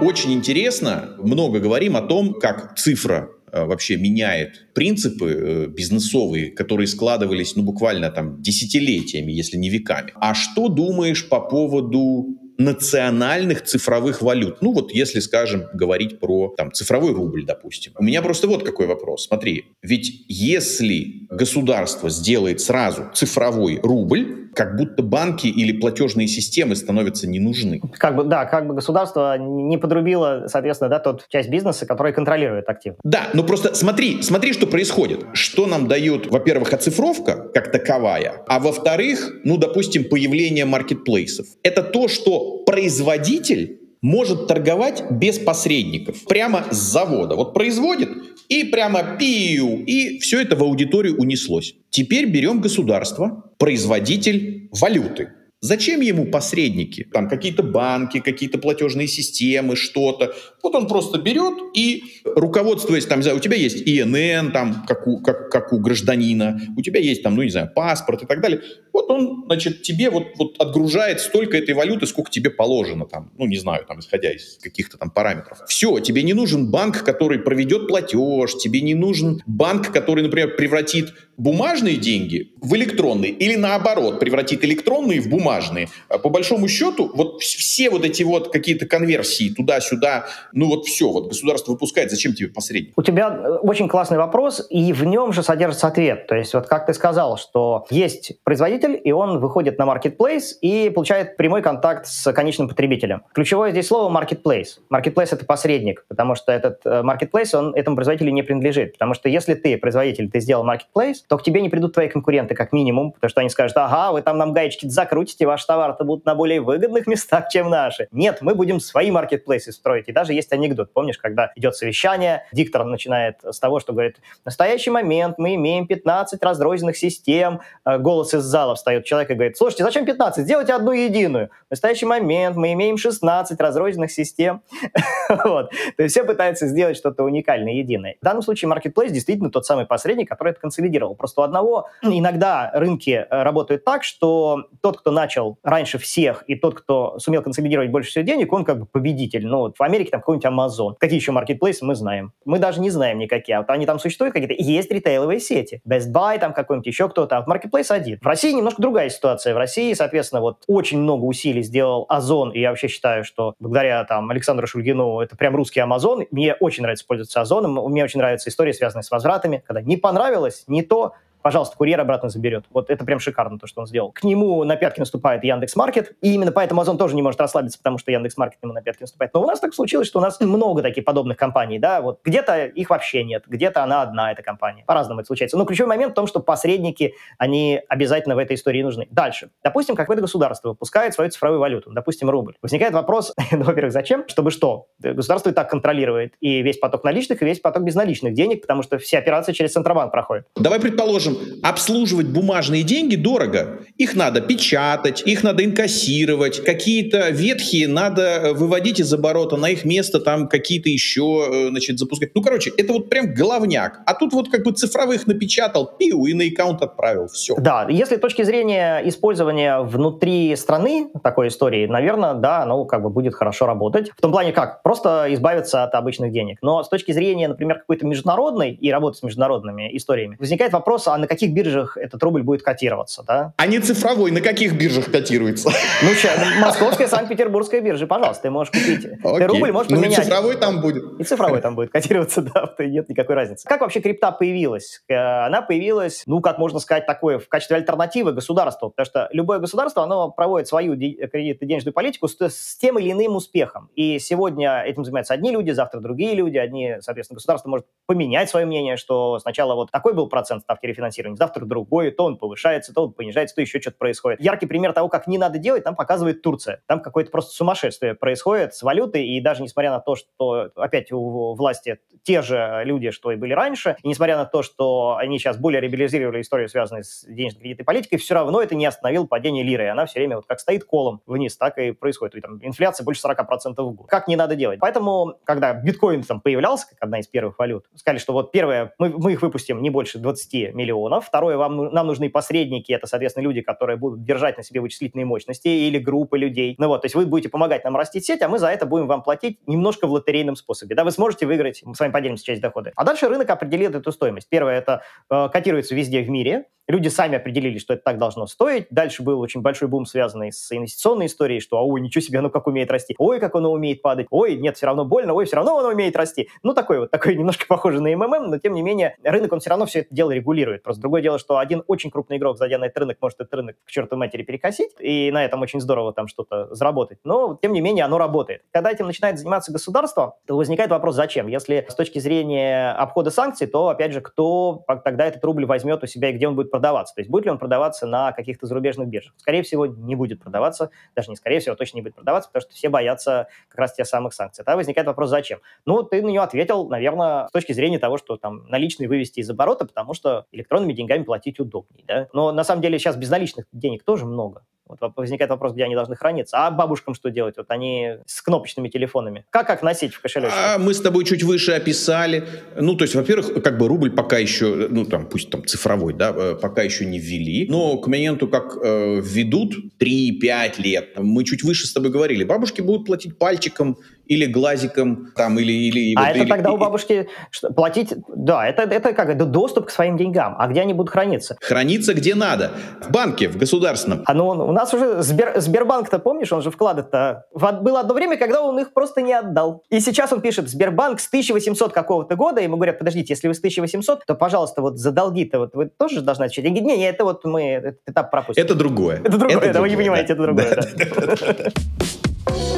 Очень интересно, много говорим о том, как цифра вообще меняет принципы э, бизнесовые, которые складывались, ну, буквально там десятилетиями, если не веками. А что думаешь по поводу национальных цифровых валют. Ну вот если, скажем, говорить про там, цифровой рубль, допустим. У меня просто вот какой вопрос. Смотри, ведь если государство сделает сразу цифровой рубль, как будто банки или платежные системы становятся не нужны. Как бы, да, как бы государство не подрубило, соответственно, да, тот часть бизнеса, который контролирует актив. Да, но просто смотри, смотри, что происходит. Что нам дает, во-первых, оцифровка как таковая, а во-вторых, ну, допустим, появление маркетплейсов. Это то, что производитель может торговать без посредников, прямо с завода. Вот производит, и прямо пиу, и все это в аудиторию унеслось. Теперь берем государство, производитель валюты. Зачем ему посредники? Там какие-то банки, какие-то платежные системы, что-то. Вот он просто берет и, руководствуясь, там, не знаю, у тебя есть ИНН, там, как у, как, как у гражданина, у тебя есть там, ну, не знаю, паспорт и так далее. Вот он, значит, тебе вот, вот отгружает столько этой валюты, сколько тебе положено, там, ну, не знаю, там, исходя из каких-то там параметров. Все, тебе не нужен банк, который проведет платеж, тебе не нужен банк, который, например, превратит бумажные деньги в электронные или наоборот, превратит электронные в бумажные. А по большому счету, вот все вот эти вот какие-то конверсии туда-сюда, ну вот все, вот государство выпускает, зачем тебе посредник? У тебя э, очень классный вопрос, и в нем же содержится ответ. То есть вот как ты сказал, что есть производитель, и он выходит на marketplace и получает прямой контакт с конечным потребителем. Ключевое здесь слово marketplace. Marketplace — это посредник, потому что этот э, marketplace, он этому производителю не принадлежит. Потому что если ты, производитель, ты сделал marketplace, то к тебе не придут твои конкуренты, как минимум, потому что они скажут, ага, вы там нам гаечки закрутите, ваш товар-то будут на более выгодных местах, чем наши. Нет, мы будем свои маркетплейсы строить. И даже есть анекдот, помнишь, когда идет совещание, диктор начинает с того, что говорит, в настоящий момент мы имеем 15 разрозненных систем, э, голос из зала встает человек и говорит, слушайте, зачем 15? Сделайте одну единую. В настоящий момент мы имеем 16 разрозненных систем. [laughs] вот. То есть все пытаются сделать что-то уникальное, единое. В данном случае Marketplace действительно тот самый посредник, который это консолидировал. Просто у одного иногда рынки э, работают так, что тот, кто начал раньше всех, и тот, кто сумел консолидировать больше всего денег, он как бы победитель. Ну, вот в Америке там какой-нибудь Amazon. Какие еще маркетплейсы мы знаем? Мы даже не знаем никакие. А вот они там существуют какие-то. Есть ритейловые сети. Best Buy, там какой-нибудь еще кто-то. А Marketplace один. В России немножко другая ситуация. В России, соответственно, вот очень много усилий сделал Озон, и я вообще считаю, что благодаря там Александру Шульгину это прям русский Амазон. Мне очень нравится пользоваться Озоном. Мне очень нравится история, связанная с возвратами. Когда не понравилось, не то, пожалуйста, курьер обратно заберет. Вот это прям шикарно, то, что он сделал. К нему на пятки наступает Яндекс Маркет, и именно поэтому Озон тоже не может расслабиться, потому что Яндекс Маркет ему на пятки наступает. Но у нас так случилось, что у нас много таких подобных компаний, да, вот где-то их вообще нет, где-то она одна, эта компания. По-разному это случается. Но ключевой момент в том, что посредники, они обязательно в этой истории нужны. Дальше. Допустим, какое-то государство выпускает свою цифровую валюту, допустим, рубль. Возникает вопрос, [laughs] ну, во-первых, зачем? Чтобы что? Государство и так контролирует и весь поток наличных, и весь поток безналичных денег, потому что все операции через Центробанк проходят. Давай предположим, обслуживать бумажные деньги дорого. Их надо печатать, их надо инкассировать, какие-то ветхие надо э, выводить из оборота, на их место там какие-то еще, э, значит, запускать. Ну, короче, это вот прям головняк. А тут вот как бы цифровых напечатал, пиу, и на аккаунт отправил, все. Да, если с точки зрения использования внутри страны такой истории, наверное, да, оно как бы будет хорошо работать. В том плане как? Просто избавиться от обычных денег. Но с точки зрения, например, какой-то международной и работы с международными историями, возникает вопрос, а на каких биржах этот рубль будет котироваться, да? А не цифровой, на каких биржах котируется? Ну, сейчас, московская, Санкт-Петербургская биржа, пожалуйста, ты можешь купить. Ты рубль можешь поменять. Ну, и цифровой там будет. И цифровой там будет котироваться, да, нет никакой разницы. Как вообще крипта появилась? Э, она появилась, ну, как можно сказать, такое в качестве альтернативы государству, потому что любое государство, оно проводит свою кредитно-денежную политику с, с тем или иным успехом. И сегодня этим занимаются одни люди, завтра другие люди, одни, соответственно, государство может поменять свое мнение, что сначала вот такой был процент ставки рефинансирования, финансирования, завтра другой, то он повышается, то он понижается, то еще что-то происходит. Яркий пример того, как не надо делать, там показывает Турция. Там какое-то просто сумасшествие происходит с валютой, и даже несмотря на то, что опять у власти те же люди, что и были раньше, и несмотря на то, что они сейчас более ребелизировали историю, связанную с денежно-кредитной политикой, все равно это не остановило падение лиры, и она все время вот как стоит колом вниз, так и происходит. И там инфляция больше 40% в год. Как не надо делать? Поэтому, когда биткоин там появлялся, как одна из первых валют, сказали, что вот первое, мы, мы их выпустим не больше 20 миллионов, второе, вам, нам нужны посредники, это, соответственно, люди, которые будут держать на себе вычислительные мощности или группы людей. Ну вот, то есть вы будете помогать нам растить сеть, а мы за это будем вам платить немножко в лотерейном способе. Да, вы сможете выиграть, мы с вами поделимся часть дохода. А дальше рынок определит эту стоимость. Первое, это э, котируется везде в мире, Люди сами определили, что это так должно стоить. Дальше был очень большой бум, связанный с инвестиционной историей, что ой, ничего себе, ну как умеет расти. Ой, как оно умеет падать. Ой, нет, все равно больно. Ой, все равно оно умеет расти. Ну, такой вот, такой [laughs] немножко похожий на МММ, но тем не менее рынок, он все равно все это дело регулирует. Просто другое дело, что один очень крупный игрок, зайдя на этот рынок, может этот рынок к черту матери перекосить, и на этом очень здорово там что-то заработать. Но, тем не менее, оно работает. Когда этим начинает заниматься государство, то возникает вопрос, зачем? Если с точки зрения обхода санкций, то, опять же, кто тогда этот рубль возьмет у себя и где он будет продаваться? То есть будет ли он продаваться на каких-то зарубежных биржах. Скорее всего, не будет продаваться, даже не скорее всего, точно не будет продаваться, потому что все боятся как раз тех самых санкций. Тогда возникает вопрос, зачем? Ну, ты на нее ответил, наверное, с точки зрения того, что там наличные вывести из оборота, потому что электронными деньгами платить удобнее, да? Но на самом деле сейчас безналичных денег тоже много. Вот возникает вопрос, где они должны храниться. А бабушкам что делать? Вот они с кнопочными телефонами. Как как носить в кошелечке? А мы с тобой чуть выше описали. Ну, то есть, во-первых, как бы рубль пока еще, ну, там, пусть там цифровой, да, э, пока еще не ввели. Но к моменту, как э, введут, 3-5 лет, мы чуть выше с тобой говорили, бабушки будут платить пальчиком или глазиком, там, или... или а вот, это или, тогда у бабушки что, платить... Да, это, это как? Это доступ к своим деньгам. А где они будут храниться? Храниться где надо. В банке, в государственном. А ну, у нас уже Сбер, Сбербанк-то, помнишь, он же вклады-то... Было одно время, когда он их просто не отдал. И сейчас он пишет, Сбербанк с 1800 какого-то года, ему говорят, подождите, если вы с 1800, то, пожалуйста, вот за долги-то вот вы тоже должны отвечать. Говорю, не, не, это вот мы этот этап пропустим. Это другое. Это другое, это, это другое, вы не понимаете, да. это другое, да. да.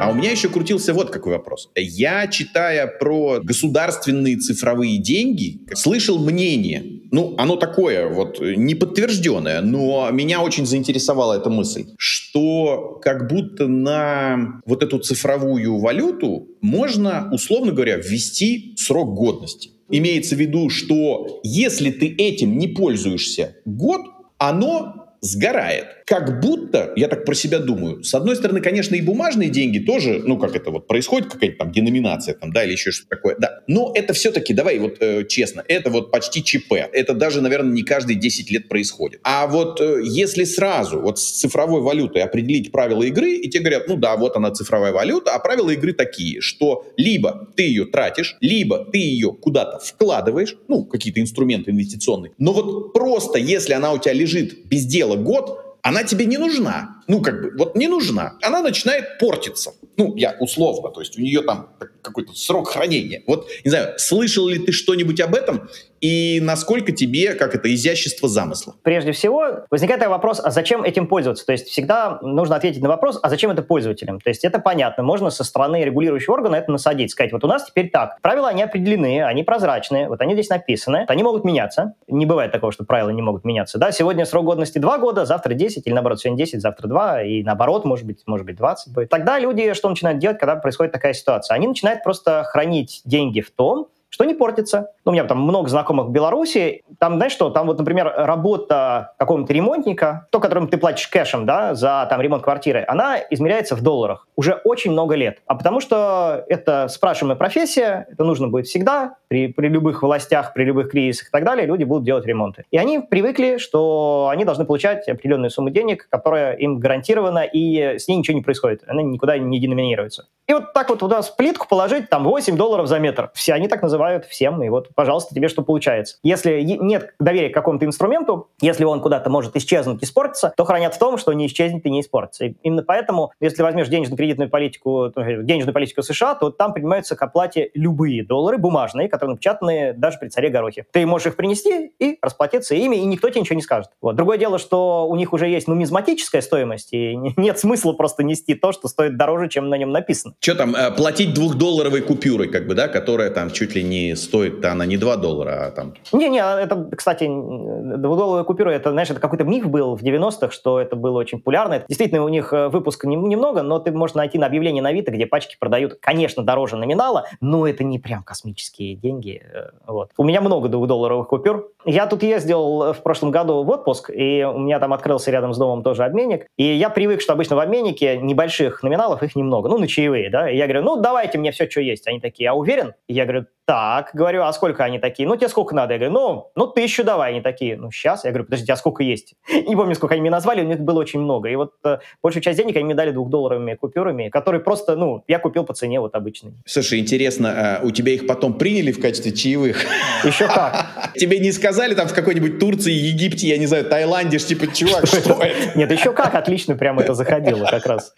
А у меня еще крутился вот какой вопрос. Я, читая про государственные цифровые деньги, слышал мнение, ну, оно такое вот неподтвержденное, но меня очень заинтересовала эта мысль, что как будто на вот эту цифровую валюту можно, условно говоря, ввести срок годности. Имеется в виду, что если ты этим не пользуешься год, оно сгорает. Как будто, я так про себя думаю, с одной стороны, конечно, и бумажные деньги тоже, ну, как это вот происходит, какая-то там деноминация там, да, или еще что-то такое, да. Но это все-таки, давай вот э, честно, это вот почти ЧП. Это даже, наверное, не каждые 10 лет происходит. А вот э, если сразу вот с цифровой валютой определить правила игры, и тебе говорят, ну да, вот она цифровая валюта, а правила игры такие, что либо ты ее тратишь, либо ты ее куда-то вкладываешь, ну, какие-то инструменты инвестиционные, но вот просто если она у тебя лежит без дела год, она тебе не нужна. Ну, как бы, вот не нужна. Она начинает портиться. Ну, я условно, то есть у нее там какой-то срок хранения. Вот, не знаю, слышал ли ты что-нибудь об этом? и насколько тебе, как это, изящество замысла? Прежде всего, возникает вопрос, а зачем этим пользоваться? То есть всегда нужно ответить на вопрос, а зачем это пользователям? То есть это понятно, можно со стороны регулирующего органа это насадить, сказать, вот у нас теперь так, правила, они определены, они прозрачные, вот они здесь написаны, они могут меняться, не бывает такого, что правила не могут меняться, да, сегодня срок годности 2 года, завтра 10, или наоборот, сегодня 10, завтра 2, и наоборот, может быть, может быть 20 будет. Тогда люди что начинают делать, когда происходит такая ситуация? Они начинают просто хранить деньги в том, что не портится. Ну, у меня там много знакомых в Беларуси. Там, знаешь что, там вот, например, работа какого-то ремонтника, то, которым ты платишь кэшем, да, за там ремонт квартиры, она измеряется в долларах уже очень много лет. А потому что это спрашиваемая профессия, это нужно будет всегда, при, при любых властях, при любых кризисах и так далее, люди будут делать ремонты. И они привыкли, что они должны получать определенную сумму денег, которая им гарантирована, и с ней ничего не происходит. Она никуда не деноминируется. И вот так вот у нас плитку положить, там 8 долларов за метр. Все они так называют всем, и вот, пожалуйста, тебе что получается. Если нет доверия к какому-то инструменту, если он куда-то может исчезнуть, испортиться, то хранят в том, что не исчезнет и не испортится. И именно поэтому, если возьмешь денежно-кредитную политику, денежную политику США, то там принимаются к оплате любые доллары, бумажные, которые напечатаны даже при царе Горохе. Ты можешь их принести и расплатиться ими, и никто тебе ничего не скажет. Вот. Другое дело, что у них уже есть нумизматическая стоимость, и [laughs] нет смысла просто нести то, что стоит дороже, чем на нем написано. Что там, э, платить двухдолларовой купюрой, как бы, да, которая там чуть ли не стоит, она не 2 доллара, а там... Не-не, это, кстати, двухдолларовая купюра, это, знаешь, это какой-то миф был в 90-х, что это было очень популярно. Действительно, у них э, выпуска немного, но ты можешь найти на объявлении на Авито, где пачки продают, конечно, дороже номинала, но это не прям космические деньги. Э, вот. У меня много двухдолларовых купюр. Я тут ездил в прошлом году в отпуск, и у меня там открылся рядом с домом тоже обменник, и я привык, что обычно в обменнике небольших номиналов их немного, ну, на чаевые, да, и я говорю, ну, давайте мне все, что есть. Они такие, а уверен? И я говорю, так, говорю, а сколько они такие? Ну, тебе сколько надо? Я говорю, ну, ну, тысячу давай. Они такие, ну, сейчас. Я говорю, подождите, а сколько есть? [laughs] Не помню, сколько они мне назвали, у них было очень много. И вот э, большую часть денег они мне дали двухдолларовыми купюрами, которые просто, ну, я купил по цене вот обычной. Слушай, интересно, а у тебя их потом приняли в качестве чаевых? Еще как. Тебе не сказали там в какой-нибудь Турции, Египте, я не знаю, Таиланде, типа, чувак, что это? Нет, еще как, отлично прям это заходило как раз.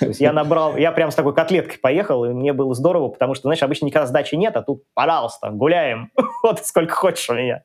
То есть я набрал, я прям с такой котлеткой поехал, и мне было здорово, потому что, знаешь, обычно никогда сдачи нет, а тут, пожалуйста, гуляем, [laughs] вот сколько хочешь у меня.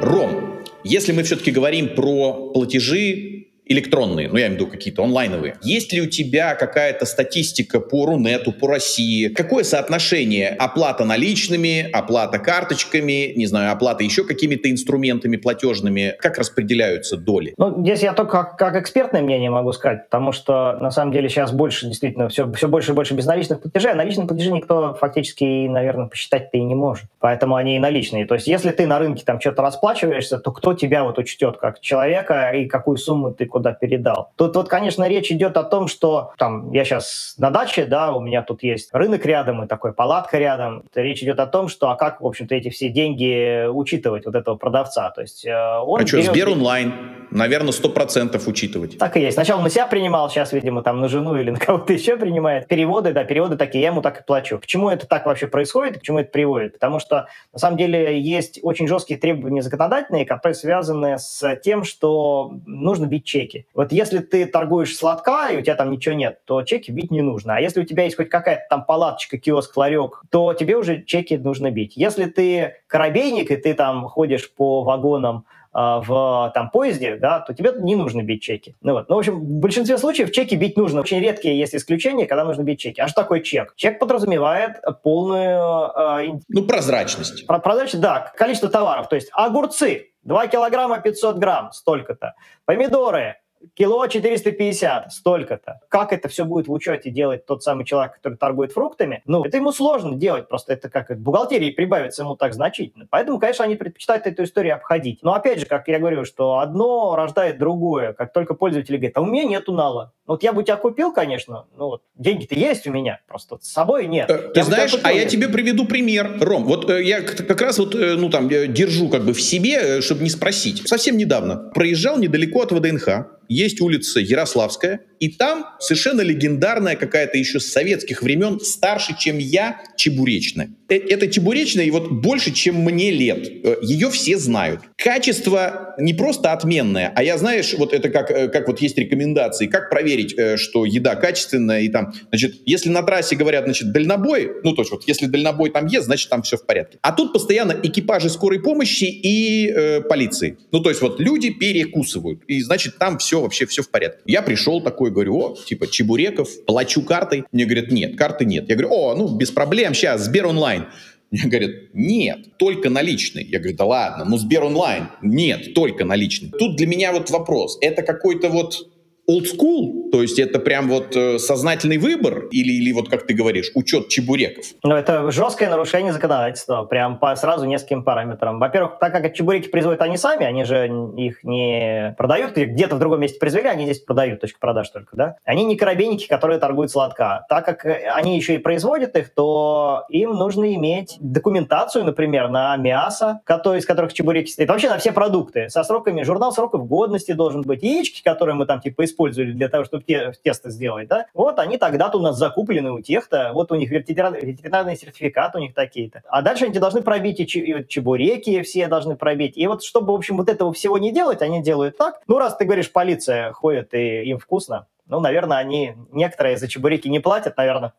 Ром, если мы все-таки говорим про платежи, электронные, ну я имею в виду какие-то онлайновые. Есть ли у тебя какая-то статистика по Рунету, по России? Какое соотношение оплата наличными, оплата карточками, не знаю, оплата еще какими-то инструментами платежными? Как распределяются доли? Ну, здесь я только как, как экспертное мнение могу сказать, потому что на самом деле сейчас больше действительно все, все больше и больше безналичных платежей, а наличные платежи никто фактически, наверное, посчитать-то и не может. Поэтому они и наличные. То есть если ты на рынке там что-то расплачиваешься, то кто тебя вот учтет как человека и какую сумму ты куда передал. Тут вот, конечно, речь идет о том, что там я сейчас на даче, да, у меня тут есть рынок рядом и такой палатка рядом. Речь идет о том, что а как, в общем-то, эти все деньги учитывать вот этого продавца. То есть э, он а что, Сбер онлайн? Наверное, сто процентов учитывать. Так и есть. Сначала на себя принимал, сейчас, видимо, там на жену или на кого-то еще принимает. Переводы, да, переводы такие, я ему так и плачу. Почему это так вообще происходит, к чему это приводит? Потому что, на самом деле, есть очень жесткие требования законодательные, которые связаны с тем, что нужно бить чеки чеки. Вот если ты торгуешь сладка, и у тебя там ничего нет, то чеки бить не нужно. А если у тебя есть хоть какая-то там палаточка, киоск, ларек, то тебе уже чеки нужно бить. Если ты коробейник, и ты там ходишь по вагонам в там, поезде, да, то тебе не нужно бить чеки. Ну, вот. ну, в общем, в большинстве случаев чеки бить нужно. Очень редкие есть исключения, когда нужно бить чеки. А что такое чек? Чек подразумевает полную... Э, ну, прозрачность. Про прозрачность, да. Количество товаров. То есть огурцы 2 килограмма 500 грамм, столько-то. Помидоры кило 450, столько-то. Как это все будет в учете делать тот самый человек, который торгует фруктами? Ну, это ему сложно делать, просто это как бухгалтерии прибавится ему так значительно. Поэтому, конечно, они предпочитают эту историю обходить. Но опять же, как я говорю, что одно рождает другое. Как только пользователь говорит, а у меня нету нала. Вот я бы тебя купил, конечно, ну вот деньги-то есть у меня, просто с собой нет. Э, ты я знаешь, а я тебе приведу пример, Ром. Вот э, я как раз вот, э, ну там, держу как бы в себе, чтобы не спросить. Совсем недавно проезжал недалеко от ВДНХ, есть улица Ярославская, и там совершенно легендарная какая-то еще с советских времен, старше, чем я, чебуречная. Э, это чебуречная, и вот больше, чем мне лет. Э, Ее все знают. Качество не просто отменное, а я, знаешь, вот это как, э, как вот есть рекомендации, как проверить, что еда качественная, и там, значит, если на трассе говорят, значит, дальнобой, ну, то есть вот если дальнобой там есть, значит, там все в порядке. А тут постоянно экипажи скорой помощи и э, полиции. Ну, то есть вот люди перекусывают, и, значит, там все вообще, все в порядке. Я пришел такой, говорю, о, типа, чебуреков, плачу картой. Мне говорят, нет, карты нет. Я говорю, о, ну, без проблем, сейчас, Сбер онлайн. Мне говорят, нет, только наличный. Я говорю, да ладно, ну Сбер онлайн. Нет, только наличный. Тут для меня вот вопрос, это какой-то вот old school, то есть это прям вот э, сознательный выбор или, или вот, как ты говоришь, учет чебуреков? Ну, это жесткое нарушение законодательства, прям по сразу нескольким параметрам. Во-первых, так как чебуреки производят они сами, они же их не продают, где-то в другом месте произвели, они здесь продают, точка продаж только, да? Они не коробейники, которые торгуют сладка. Так как э, они еще и производят их, то им нужно иметь документацию, например, на мясо, который, из которых чебуреки стоят, вообще на все продукты, со сроками, журнал сроков годности должен быть, яички, которые мы там типа использовали для того, чтобы те, тесты сделать, да, вот они тогда-то у нас закуплены у тех-то, вот у них ветеринарный сертификат у них такие-то. А дальше они должны пробить и чебуреки все должны пробить. И вот чтобы, в общем, вот этого всего не делать, они делают так. Ну, раз ты говоришь, полиция ходит и им вкусно, ну, наверное, они некоторые за чебуреки не платят, наверное.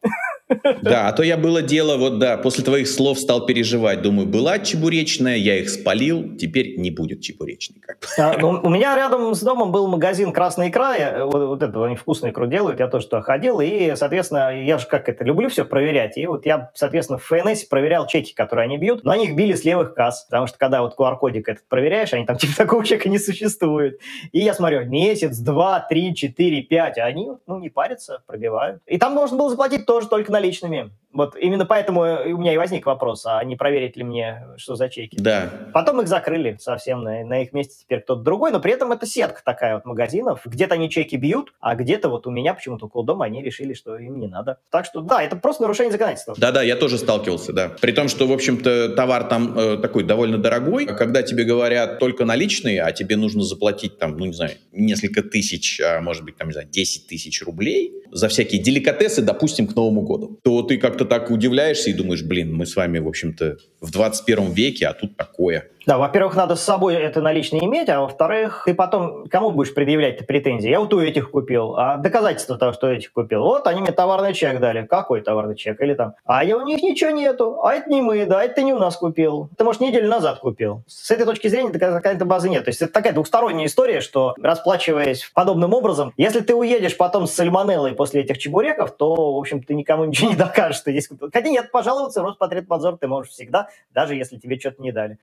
Да, а то я было дело, вот да, после твоих слов стал переживать. Думаю, была чебуречная, я их спалил, теперь не будет чебуречной. Как бы. а, ну, у меня рядом с домом был магазин «Красная икра», я, вот, вот это они вкусную икру делают, я тоже туда ходил, и, соответственно, я же как это, люблю все проверять, и вот я, соответственно, в ФНС проверял чеки, которые они бьют, но они их били с левых касс, потому что когда вот QR-кодик этот проверяешь, они там [laughs] типа такого чека не существует. И я смотрю, месяц, два, три, четыре, пять, а они, ну, не парятся, пробивают. И там можно было заплатить тоже только наличными. Вот именно поэтому у меня и возник вопрос, а не проверить ли мне, что за чеки. Да. Потом их закрыли совсем, на, на их месте теперь кто-то другой, но при этом это сетка такая вот магазинов. Где-то они чеки бьют, а где-то вот у меня почему-то около дома они решили, что им не надо. Так что да, это просто нарушение законодательства. Да-да, я тоже сталкивался, да. При том, что, в общем-то, товар там э, такой довольно дорогой, когда тебе говорят только наличные, а тебе нужно заплатить там, ну не знаю, несколько тысяч, а может быть там, не знаю, 10 тысяч рублей за всякие деликатесы, допустим, к Новому году, то ты как-то так удивляешься и думаешь, блин, мы с вами, в общем-то, в 21 веке, а тут такое. Да, во-первых, надо с собой это наличные иметь, а во-вторых, ты потом кому будешь предъявлять претензии? Я вот у этих купил, а доказательства того, что этих купил. Вот они мне товарный чек дали. Какой товарный чек? Или там, а я, у них ничего нету, а это не мы, да, это ты не у нас купил. Ты, может, неделю назад купил. С этой точки зрения какая-то базы нет. То есть это такая двухсторонняя история, что расплачиваясь подобным образом, если ты уедешь потом с сальмонеллой после этих чебуреков, то, в общем, ты никому ничего не докажешь, что здесь... Хотя нет, пожаловаться в Роспотребнадзор ты можешь всегда, даже если тебе что-то не дали.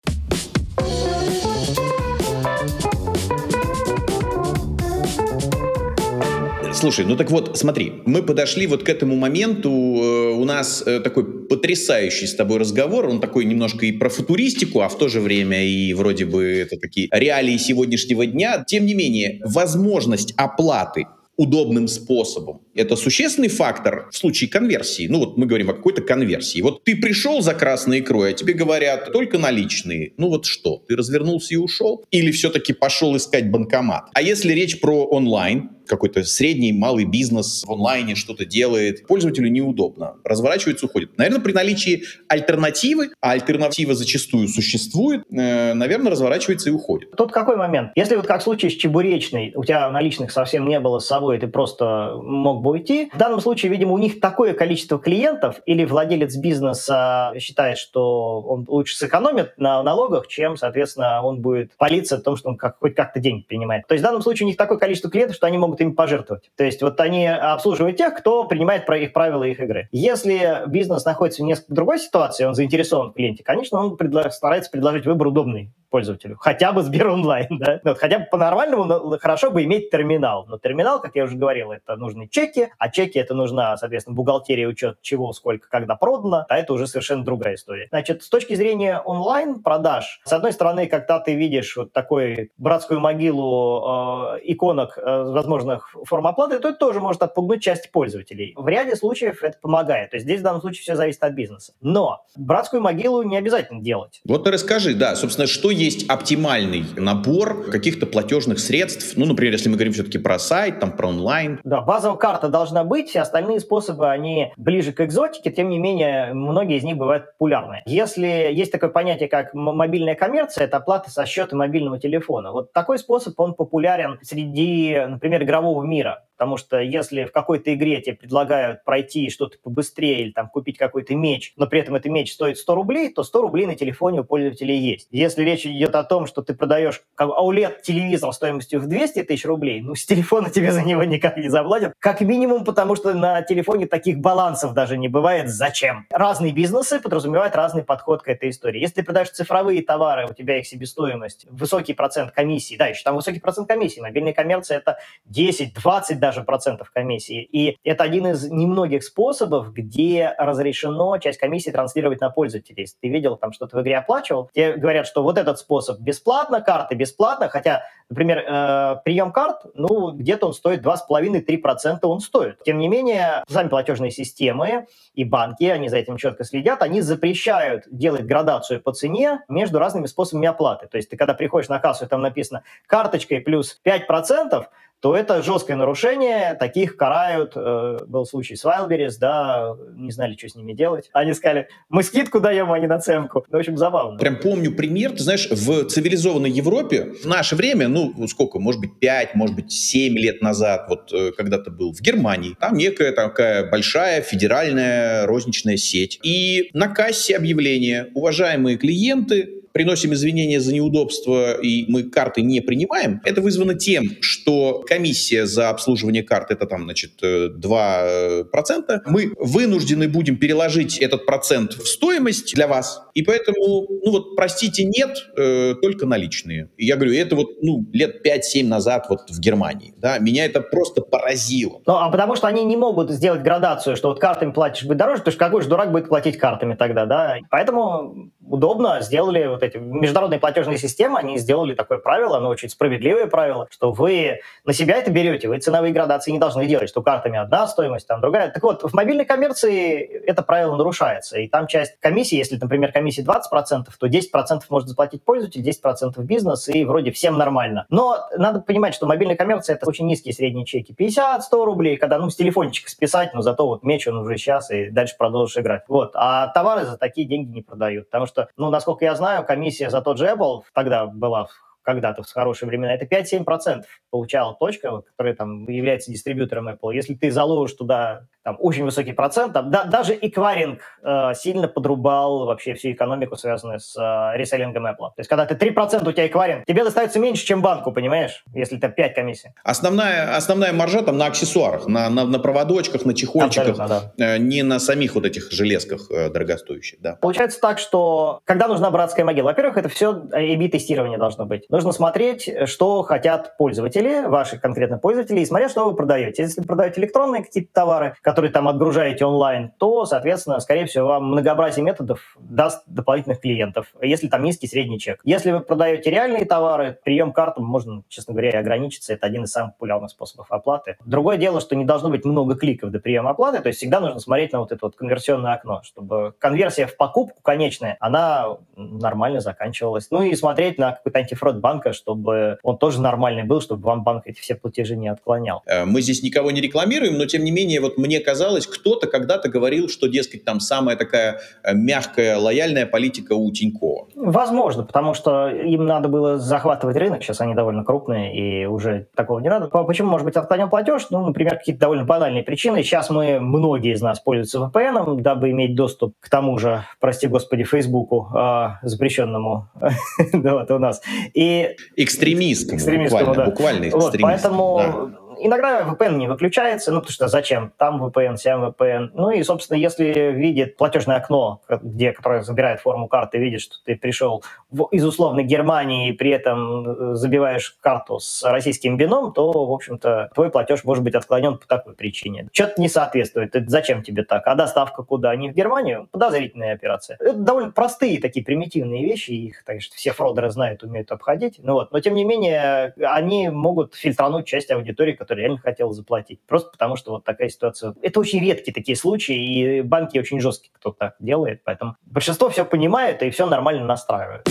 Слушай, ну так вот, смотри, мы подошли вот к этому моменту, э, у нас э, такой потрясающий с тобой разговор, он такой немножко и про футуристику, а в то же время и вроде бы это такие реалии сегодняшнего дня. Тем не менее, возможность оплаты удобным способом. Это существенный фактор в случае конверсии. Ну вот мы говорим о какой-то конверсии. Вот ты пришел за красной икрой, а тебе говорят только наличные. Ну вот что, ты развернулся и ушел? Или все-таки пошел искать банкомат? А если речь про онлайн, какой-то средний, малый бизнес в онлайне что-то делает, пользователю неудобно. Разворачивается, уходит. Наверное, при наличии альтернативы, а альтернатива зачастую существует, э, наверное, разворачивается и уходит. Тут какой момент? Если вот как в случае с чебуречной, у тебя наличных совсем не было с собой, ты просто мог бы уйти. В данном случае, видимо, у них такое количество клиентов или владелец бизнеса считает, что он лучше сэкономит на налогах, чем, соответственно, он будет палиться в том, что он как, хоть как-то деньги принимает. То есть в данном случае у них такое количество клиентов, что они могут им пожертвовать. То есть вот они обслуживают тех, кто принимает про их правила их игры. Если бизнес находится в несколько другой ситуации, он заинтересован в клиенте, конечно, он предло- старается предложить выбор удобный пользователю. Хотя бы Сбер онлайн, да? Вот, хотя бы по-нормальному хорошо бы иметь терминал. Но терминал, как я уже говорил, это нужны чеки, а чеки это нужна, соответственно, бухгалтерия, учет чего, сколько, когда продано, а это уже совершенно другая история. Значит, с точки зрения онлайн-продаж, с одной стороны, когда ты видишь вот такую братскую могилу э, иконок э, возможных форм оплаты, то это тоже может отпугнуть часть пользователей. В ряде случаев это помогает. То есть здесь в данном случае все зависит от бизнеса. Но братскую могилу не обязательно делать. Вот ты расскажи, да, собственно, что есть оптимальный набор каких-то платежных средств? Ну, например, если мы говорим все-таки про сайт, там, про онлайн. Да, базовая карта должна быть, все остальные способы, они ближе к экзотике, тем не менее, многие из них бывают популярны. Если есть такое понятие, как мобильная коммерция, это оплата со счета мобильного телефона. Вот такой способ, он популярен среди, например, игрового мира. Потому что если в какой-то игре тебе предлагают пройти что-то побыстрее или там купить какой-то меч, но при этом этот меч стоит 100 рублей, то 100 рублей на телефоне у пользователя есть. Если речь идет о том, что ты продаешь OLED-телевизор стоимостью в 200 тысяч рублей, ну, с телефона тебе за него никак не заплатят. Как минимум, потому что на телефоне таких балансов даже не бывает. Зачем? Разные бизнесы подразумевают разный подход к этой истории. Если ты продаешь цифровые товары, у тебя их себестоимость, высокий процент комиссии, да, еще там высокий процент комиссии. Мобильная коммерция это 10, 20 даже даже процентов комиссии. И это один из немногих способов, где разрешено часть комиссии транслировать на пользователей. Если ты видел, там что-то в игре оплачивал, тебе говорят, что вот этот способ бесплатно, карты бесплатно, хотя Например, э, прием карт, ну, где-то он стоит 2,5-3% он стоит. Тем не менее, сами платежные системы и банки, они за этим четко следят, они запрещают делать градацию по цене между разными способами оплаты. То есть ты когда приходишь на кассу, и там написано карточкой плюс 5%, то это жесткое нарушение. Таких карают. Э, был случай с Wildberries, да, не знали, что с ними делать. Они сказали, мы скидку даем, а не наценку. Ну, в общем, забавно. Прям помню пример. Ты знаешь, в цивилизованной Европе в наше время, ну, сколько, может быть, 5, может быть, 7 лет назад, вот э, когда ты был в Германии, там некая такая большая федеральная розничная сеть. И на кассе объявление, уважаемые клиенты, приносим извинения за неудобство и мы карты не принимаем, это вызвано тем, что комиссия за обслуживание карт это там, значит, 2%. Э, мы вынуждены будем переложить этот процент в стоимость для вас, и поэтому, ну вот, простите, нет, э, только наличные. И я говорю, это вот, ну, лет 5-7 назад вот в Германии, да, меня это просто поразило. Ну, а потому что они не могут сделать градацию, что вот картами платишь будет дороже, потому что какой же дурак будет платить картами тогда, да. Поэтому удобно сделали вот эти международные платежные системы, они сделали такое правило, оно очень справедливое правило, что вы на себя это берете, вы ценовые градации не должны делать, что картами одна стоимость, там другая. Так вот, в мобильной коммерции это правило нарушается, и там часть комиссии, если, например, комиссии 20%, то 10% может заплатить пользователь, 10% бизнес, и вроде всем нормально. Но надо понимать, что мобильная коммерция – это очень низкие средние чеки. 50-100 рублей, когда, ну, с телефончика списать, но зато вот меч он уже сейчас, и дальше продолжишь играть. Вот. А товары за такие деньги не продают. Потому что, ну, насколько я знаю, комиссия за тот же Apple тогда была когда-то в хорошие времена, это 5-7% получала точка, которая там является дистрибьютором Apple. Если ты заложишь туда там очень высокий процент, там, да, даже эквайринг э, сильно подрубал вообще всю экономику, связанную с э, реселлингом Apple. То есть, когда ты 3% у тебя эквайринг, тебе достается меньше, чем банку, понимаешь, если это 5 комиссий. Основная, основная маржа там на аксессуарах, на, на, на проводочках, на чехольчиках, да. э, не на самих вот этих железках э, дорогостоящих. Да. Получается так, что когда нужна братская могила? Во-первых, это все A-B-тестирование должно быть. Нужно смотреть, что хотят пользователи, ваши конкретно пользователи, и смотреть, что вы продаете. Если продаете электронные какие-то товары, которые там отгружаете онлайн, то, соответственно, скорее всего, вам многообразие методов даст дополнительных клиентов, если там низкий средний чек. Если вы продаете реальные товары, прием карты можно, честно говоря, ограничиться. Это один из самых популярных способов оплаты. Другое дело, что не должно быть много кликов до приема оплаты, то есть всегда нужно смотреть на вот это вот конверсионное окно, чтобы конверсия в покупку конечная, она нормально заканчивалась. Ну и смотреть на какой-то антифрод банка, чтобы он тоже нормальный был, чтобы вам банк эти все платежи не отклонял. Э, мы здесь никого не рекламируем, но тем не менее, вот мне казалось, кто-то когда-то говорил, что, дескать, там самая такая э, мягкая, лояльная политика у Тинькова. Возможно, потому что им надо было захватывать рынок, сейчас они довольно крупные, и уже такого не надо. Почему, может быть, отклонен платеж? Ну, например, какие-то довольно банальные причины. Сейчас мы, многие из нас пользуются VPN, дабы иметь доступ к тому же, прости господи, Фейсбуку, э, запрещенному [laughs] да, вот у нас. И... Экстремистскому, буквально, да. буквально экстремистскому. Вот, поэтому да иногда VPN не выключается, ну, потому что зачем? Там VPN, сям VPN. Ну и, собственно, если видит платежное окно, где, которое забирает форму карты, видит, что ты пришел в, из условной Германии и при этом э, забиваешь карту с российским бином, то, в общем-то, твой платеж может быть отклонен по такой причине. Что-то не соответствует. Это зачем тебе так? А доставка куда? Не в Германию? Подозрительная операция. Это довольно простые такие примитивные вещи, их, конечно, все фродеры знают, умеют обходить. Ну вот. Но, тем не менее, они могут фильтрануть часть аудитории, которая реально хотел заплатить. Просто потому, что вот такая ситуация. Это очень редкие такие случаи, и банки очень жесткие, кто так делает. Поэтому большинство все понимает и все нормально настраивает.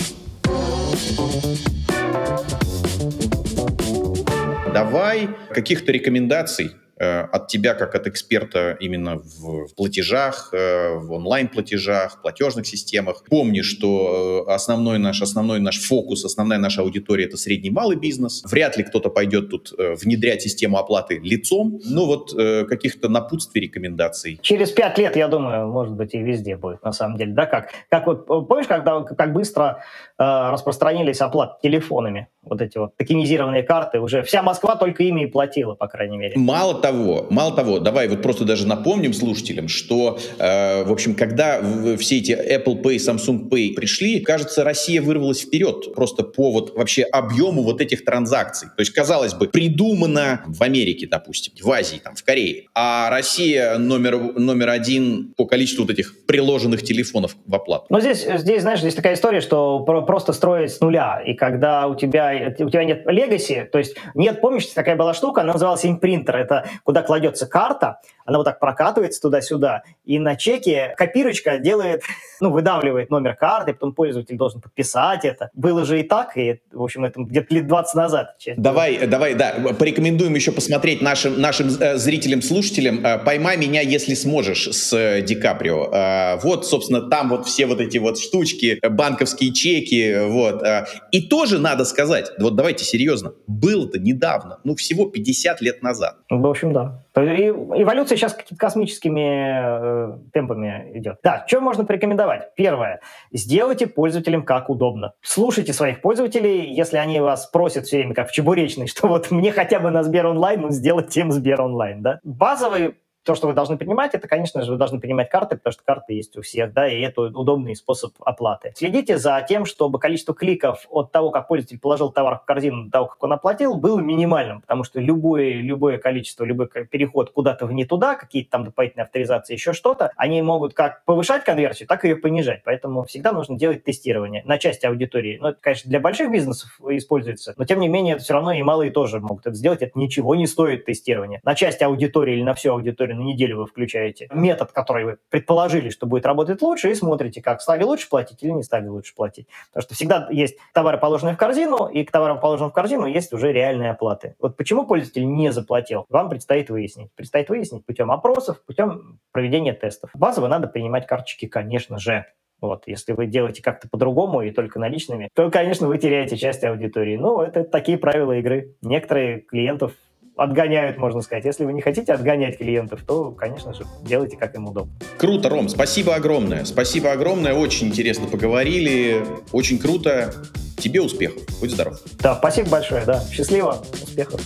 Давай каких-то рекомендаций от тебя, как от эксперта именно в, платежах, э, в онлайн-платежах, платежных системах. Помни, что э, основной наш, основной наш фокус, основная наша аудитория — это средний малый бизнес. Вряд ли кто-то пойдет тут внедрять систему оплаты лицом. Ну вот каких-то напутствий, рекомендаций. Через пять лет, я думаю, может быть, и везде будет, на самом деле. Да, как? Как вот, помнишь, когда, как быстро э, распространились оплаты телефонами? Вот эти вот токенизированные карты. Уже вся Москва только ими и платила, по крайней мере. Мало того, мало того, давай вот просто даже напомним слушателям, что, э, в общем, когда все эти Apple Pay, Samsung Pay пришли, кажется, Россия вырвалась вперед просто по вот вообще объему вот этих транзакций. То есть, казалось бы, придумано в Америке, допустим, в Азии, там, в Корее, а Россия номер, номер один по количеству вот этих приложенных телефонов в оплату. Ну, здесь, здесь, знаешь, здесь такая история, что просто строить с нуля, и когда у тебя у тебя нет legacy, то есть нет, помнишь, такая была штука, она называлась импринтер, это куда кладется карта, она вот так прокатывается туда-сюда, и на чеке копирочка делает, ну, выдавливает номер карты, потом пользователь должен подписать это. Было же и так, и, в общем, это где-то лет 20 назад. Давай, давай, да, порекомендуем еще посмотреть нашим, нашим э, зрителям, слушателям э, «Поймай меня, если сможешь» с э, Ди Каприо. Вот, собственно, там вот все вот эти вот штучки, банковские чеки, вот. И тоже надо сказать, вот давайте серьезно, было-то недавно, ну, всего 50 лет назад. В общем, да. И эволюция сейчас какими-то космическими э, темпами идет. Да, что можно порекомендовать? Первое. Сделайте пользователям как удобно. Слушайте своих пользователей, если они вас просят все время, как в чебуречной, что вот мне хотя бы на Сбер онлайн, ну, сделать тем Сбер онлайн, да? Базовый то, что вы должны принимать, это, конечно же, вы должны принимать карты, потому что карты есть у всех, да, и это удобный способ оплаты. Следите за тем, чтобы количество кликов от того, как пользователь положил товар в корзину, до того, как он оплатил, было минимальным, потому что любое, любое количество, любой переход куда-то в не туда, какие-то там дополнительные авторизации, еще что-то, они могут как повышать конверсию, так и ее понижать. Поэтому всегда нужно делать тестирование на части аудитории. Ну, это, конечно, для больших бизнесов используется, но, тем не менее, это все равно и малые тоже могут это сделать. Это ничего не стоит тестирование. На части аудитории или на всю аудиторию на неделю вы включаете, метод, который вы предположили, что будет работать лучше, и смотрите, как стали лучше платить или не стали лучше платить. Потому что всегда есть товары, положенные в корзину, и к товарам, положенным в корзину, есть уже реальные оплаты. Вот почему пользователь не заплатил, вам предстоит выяснить. Предстоит выяснить путем опросов, путем проведения тестов. Базово надо принимать карточки, конечно же. Вот, если вы делаете как-то по-другому и только наличными, то, конечно, вы теряете часть аудитории. Ну, это такие правила игры. Некоторые клиентов отгоняют, можно сказать. Если вы не хотите отгонять клиентов, то, конечно же, делайте как им удобно. Круто, Ром, спасибо огромное. Спасибо огромное, очень интересно поговорили, очень круто. Тебе успехов, будь здоров. Да, спасибо большое, да. Счастливо, успехов.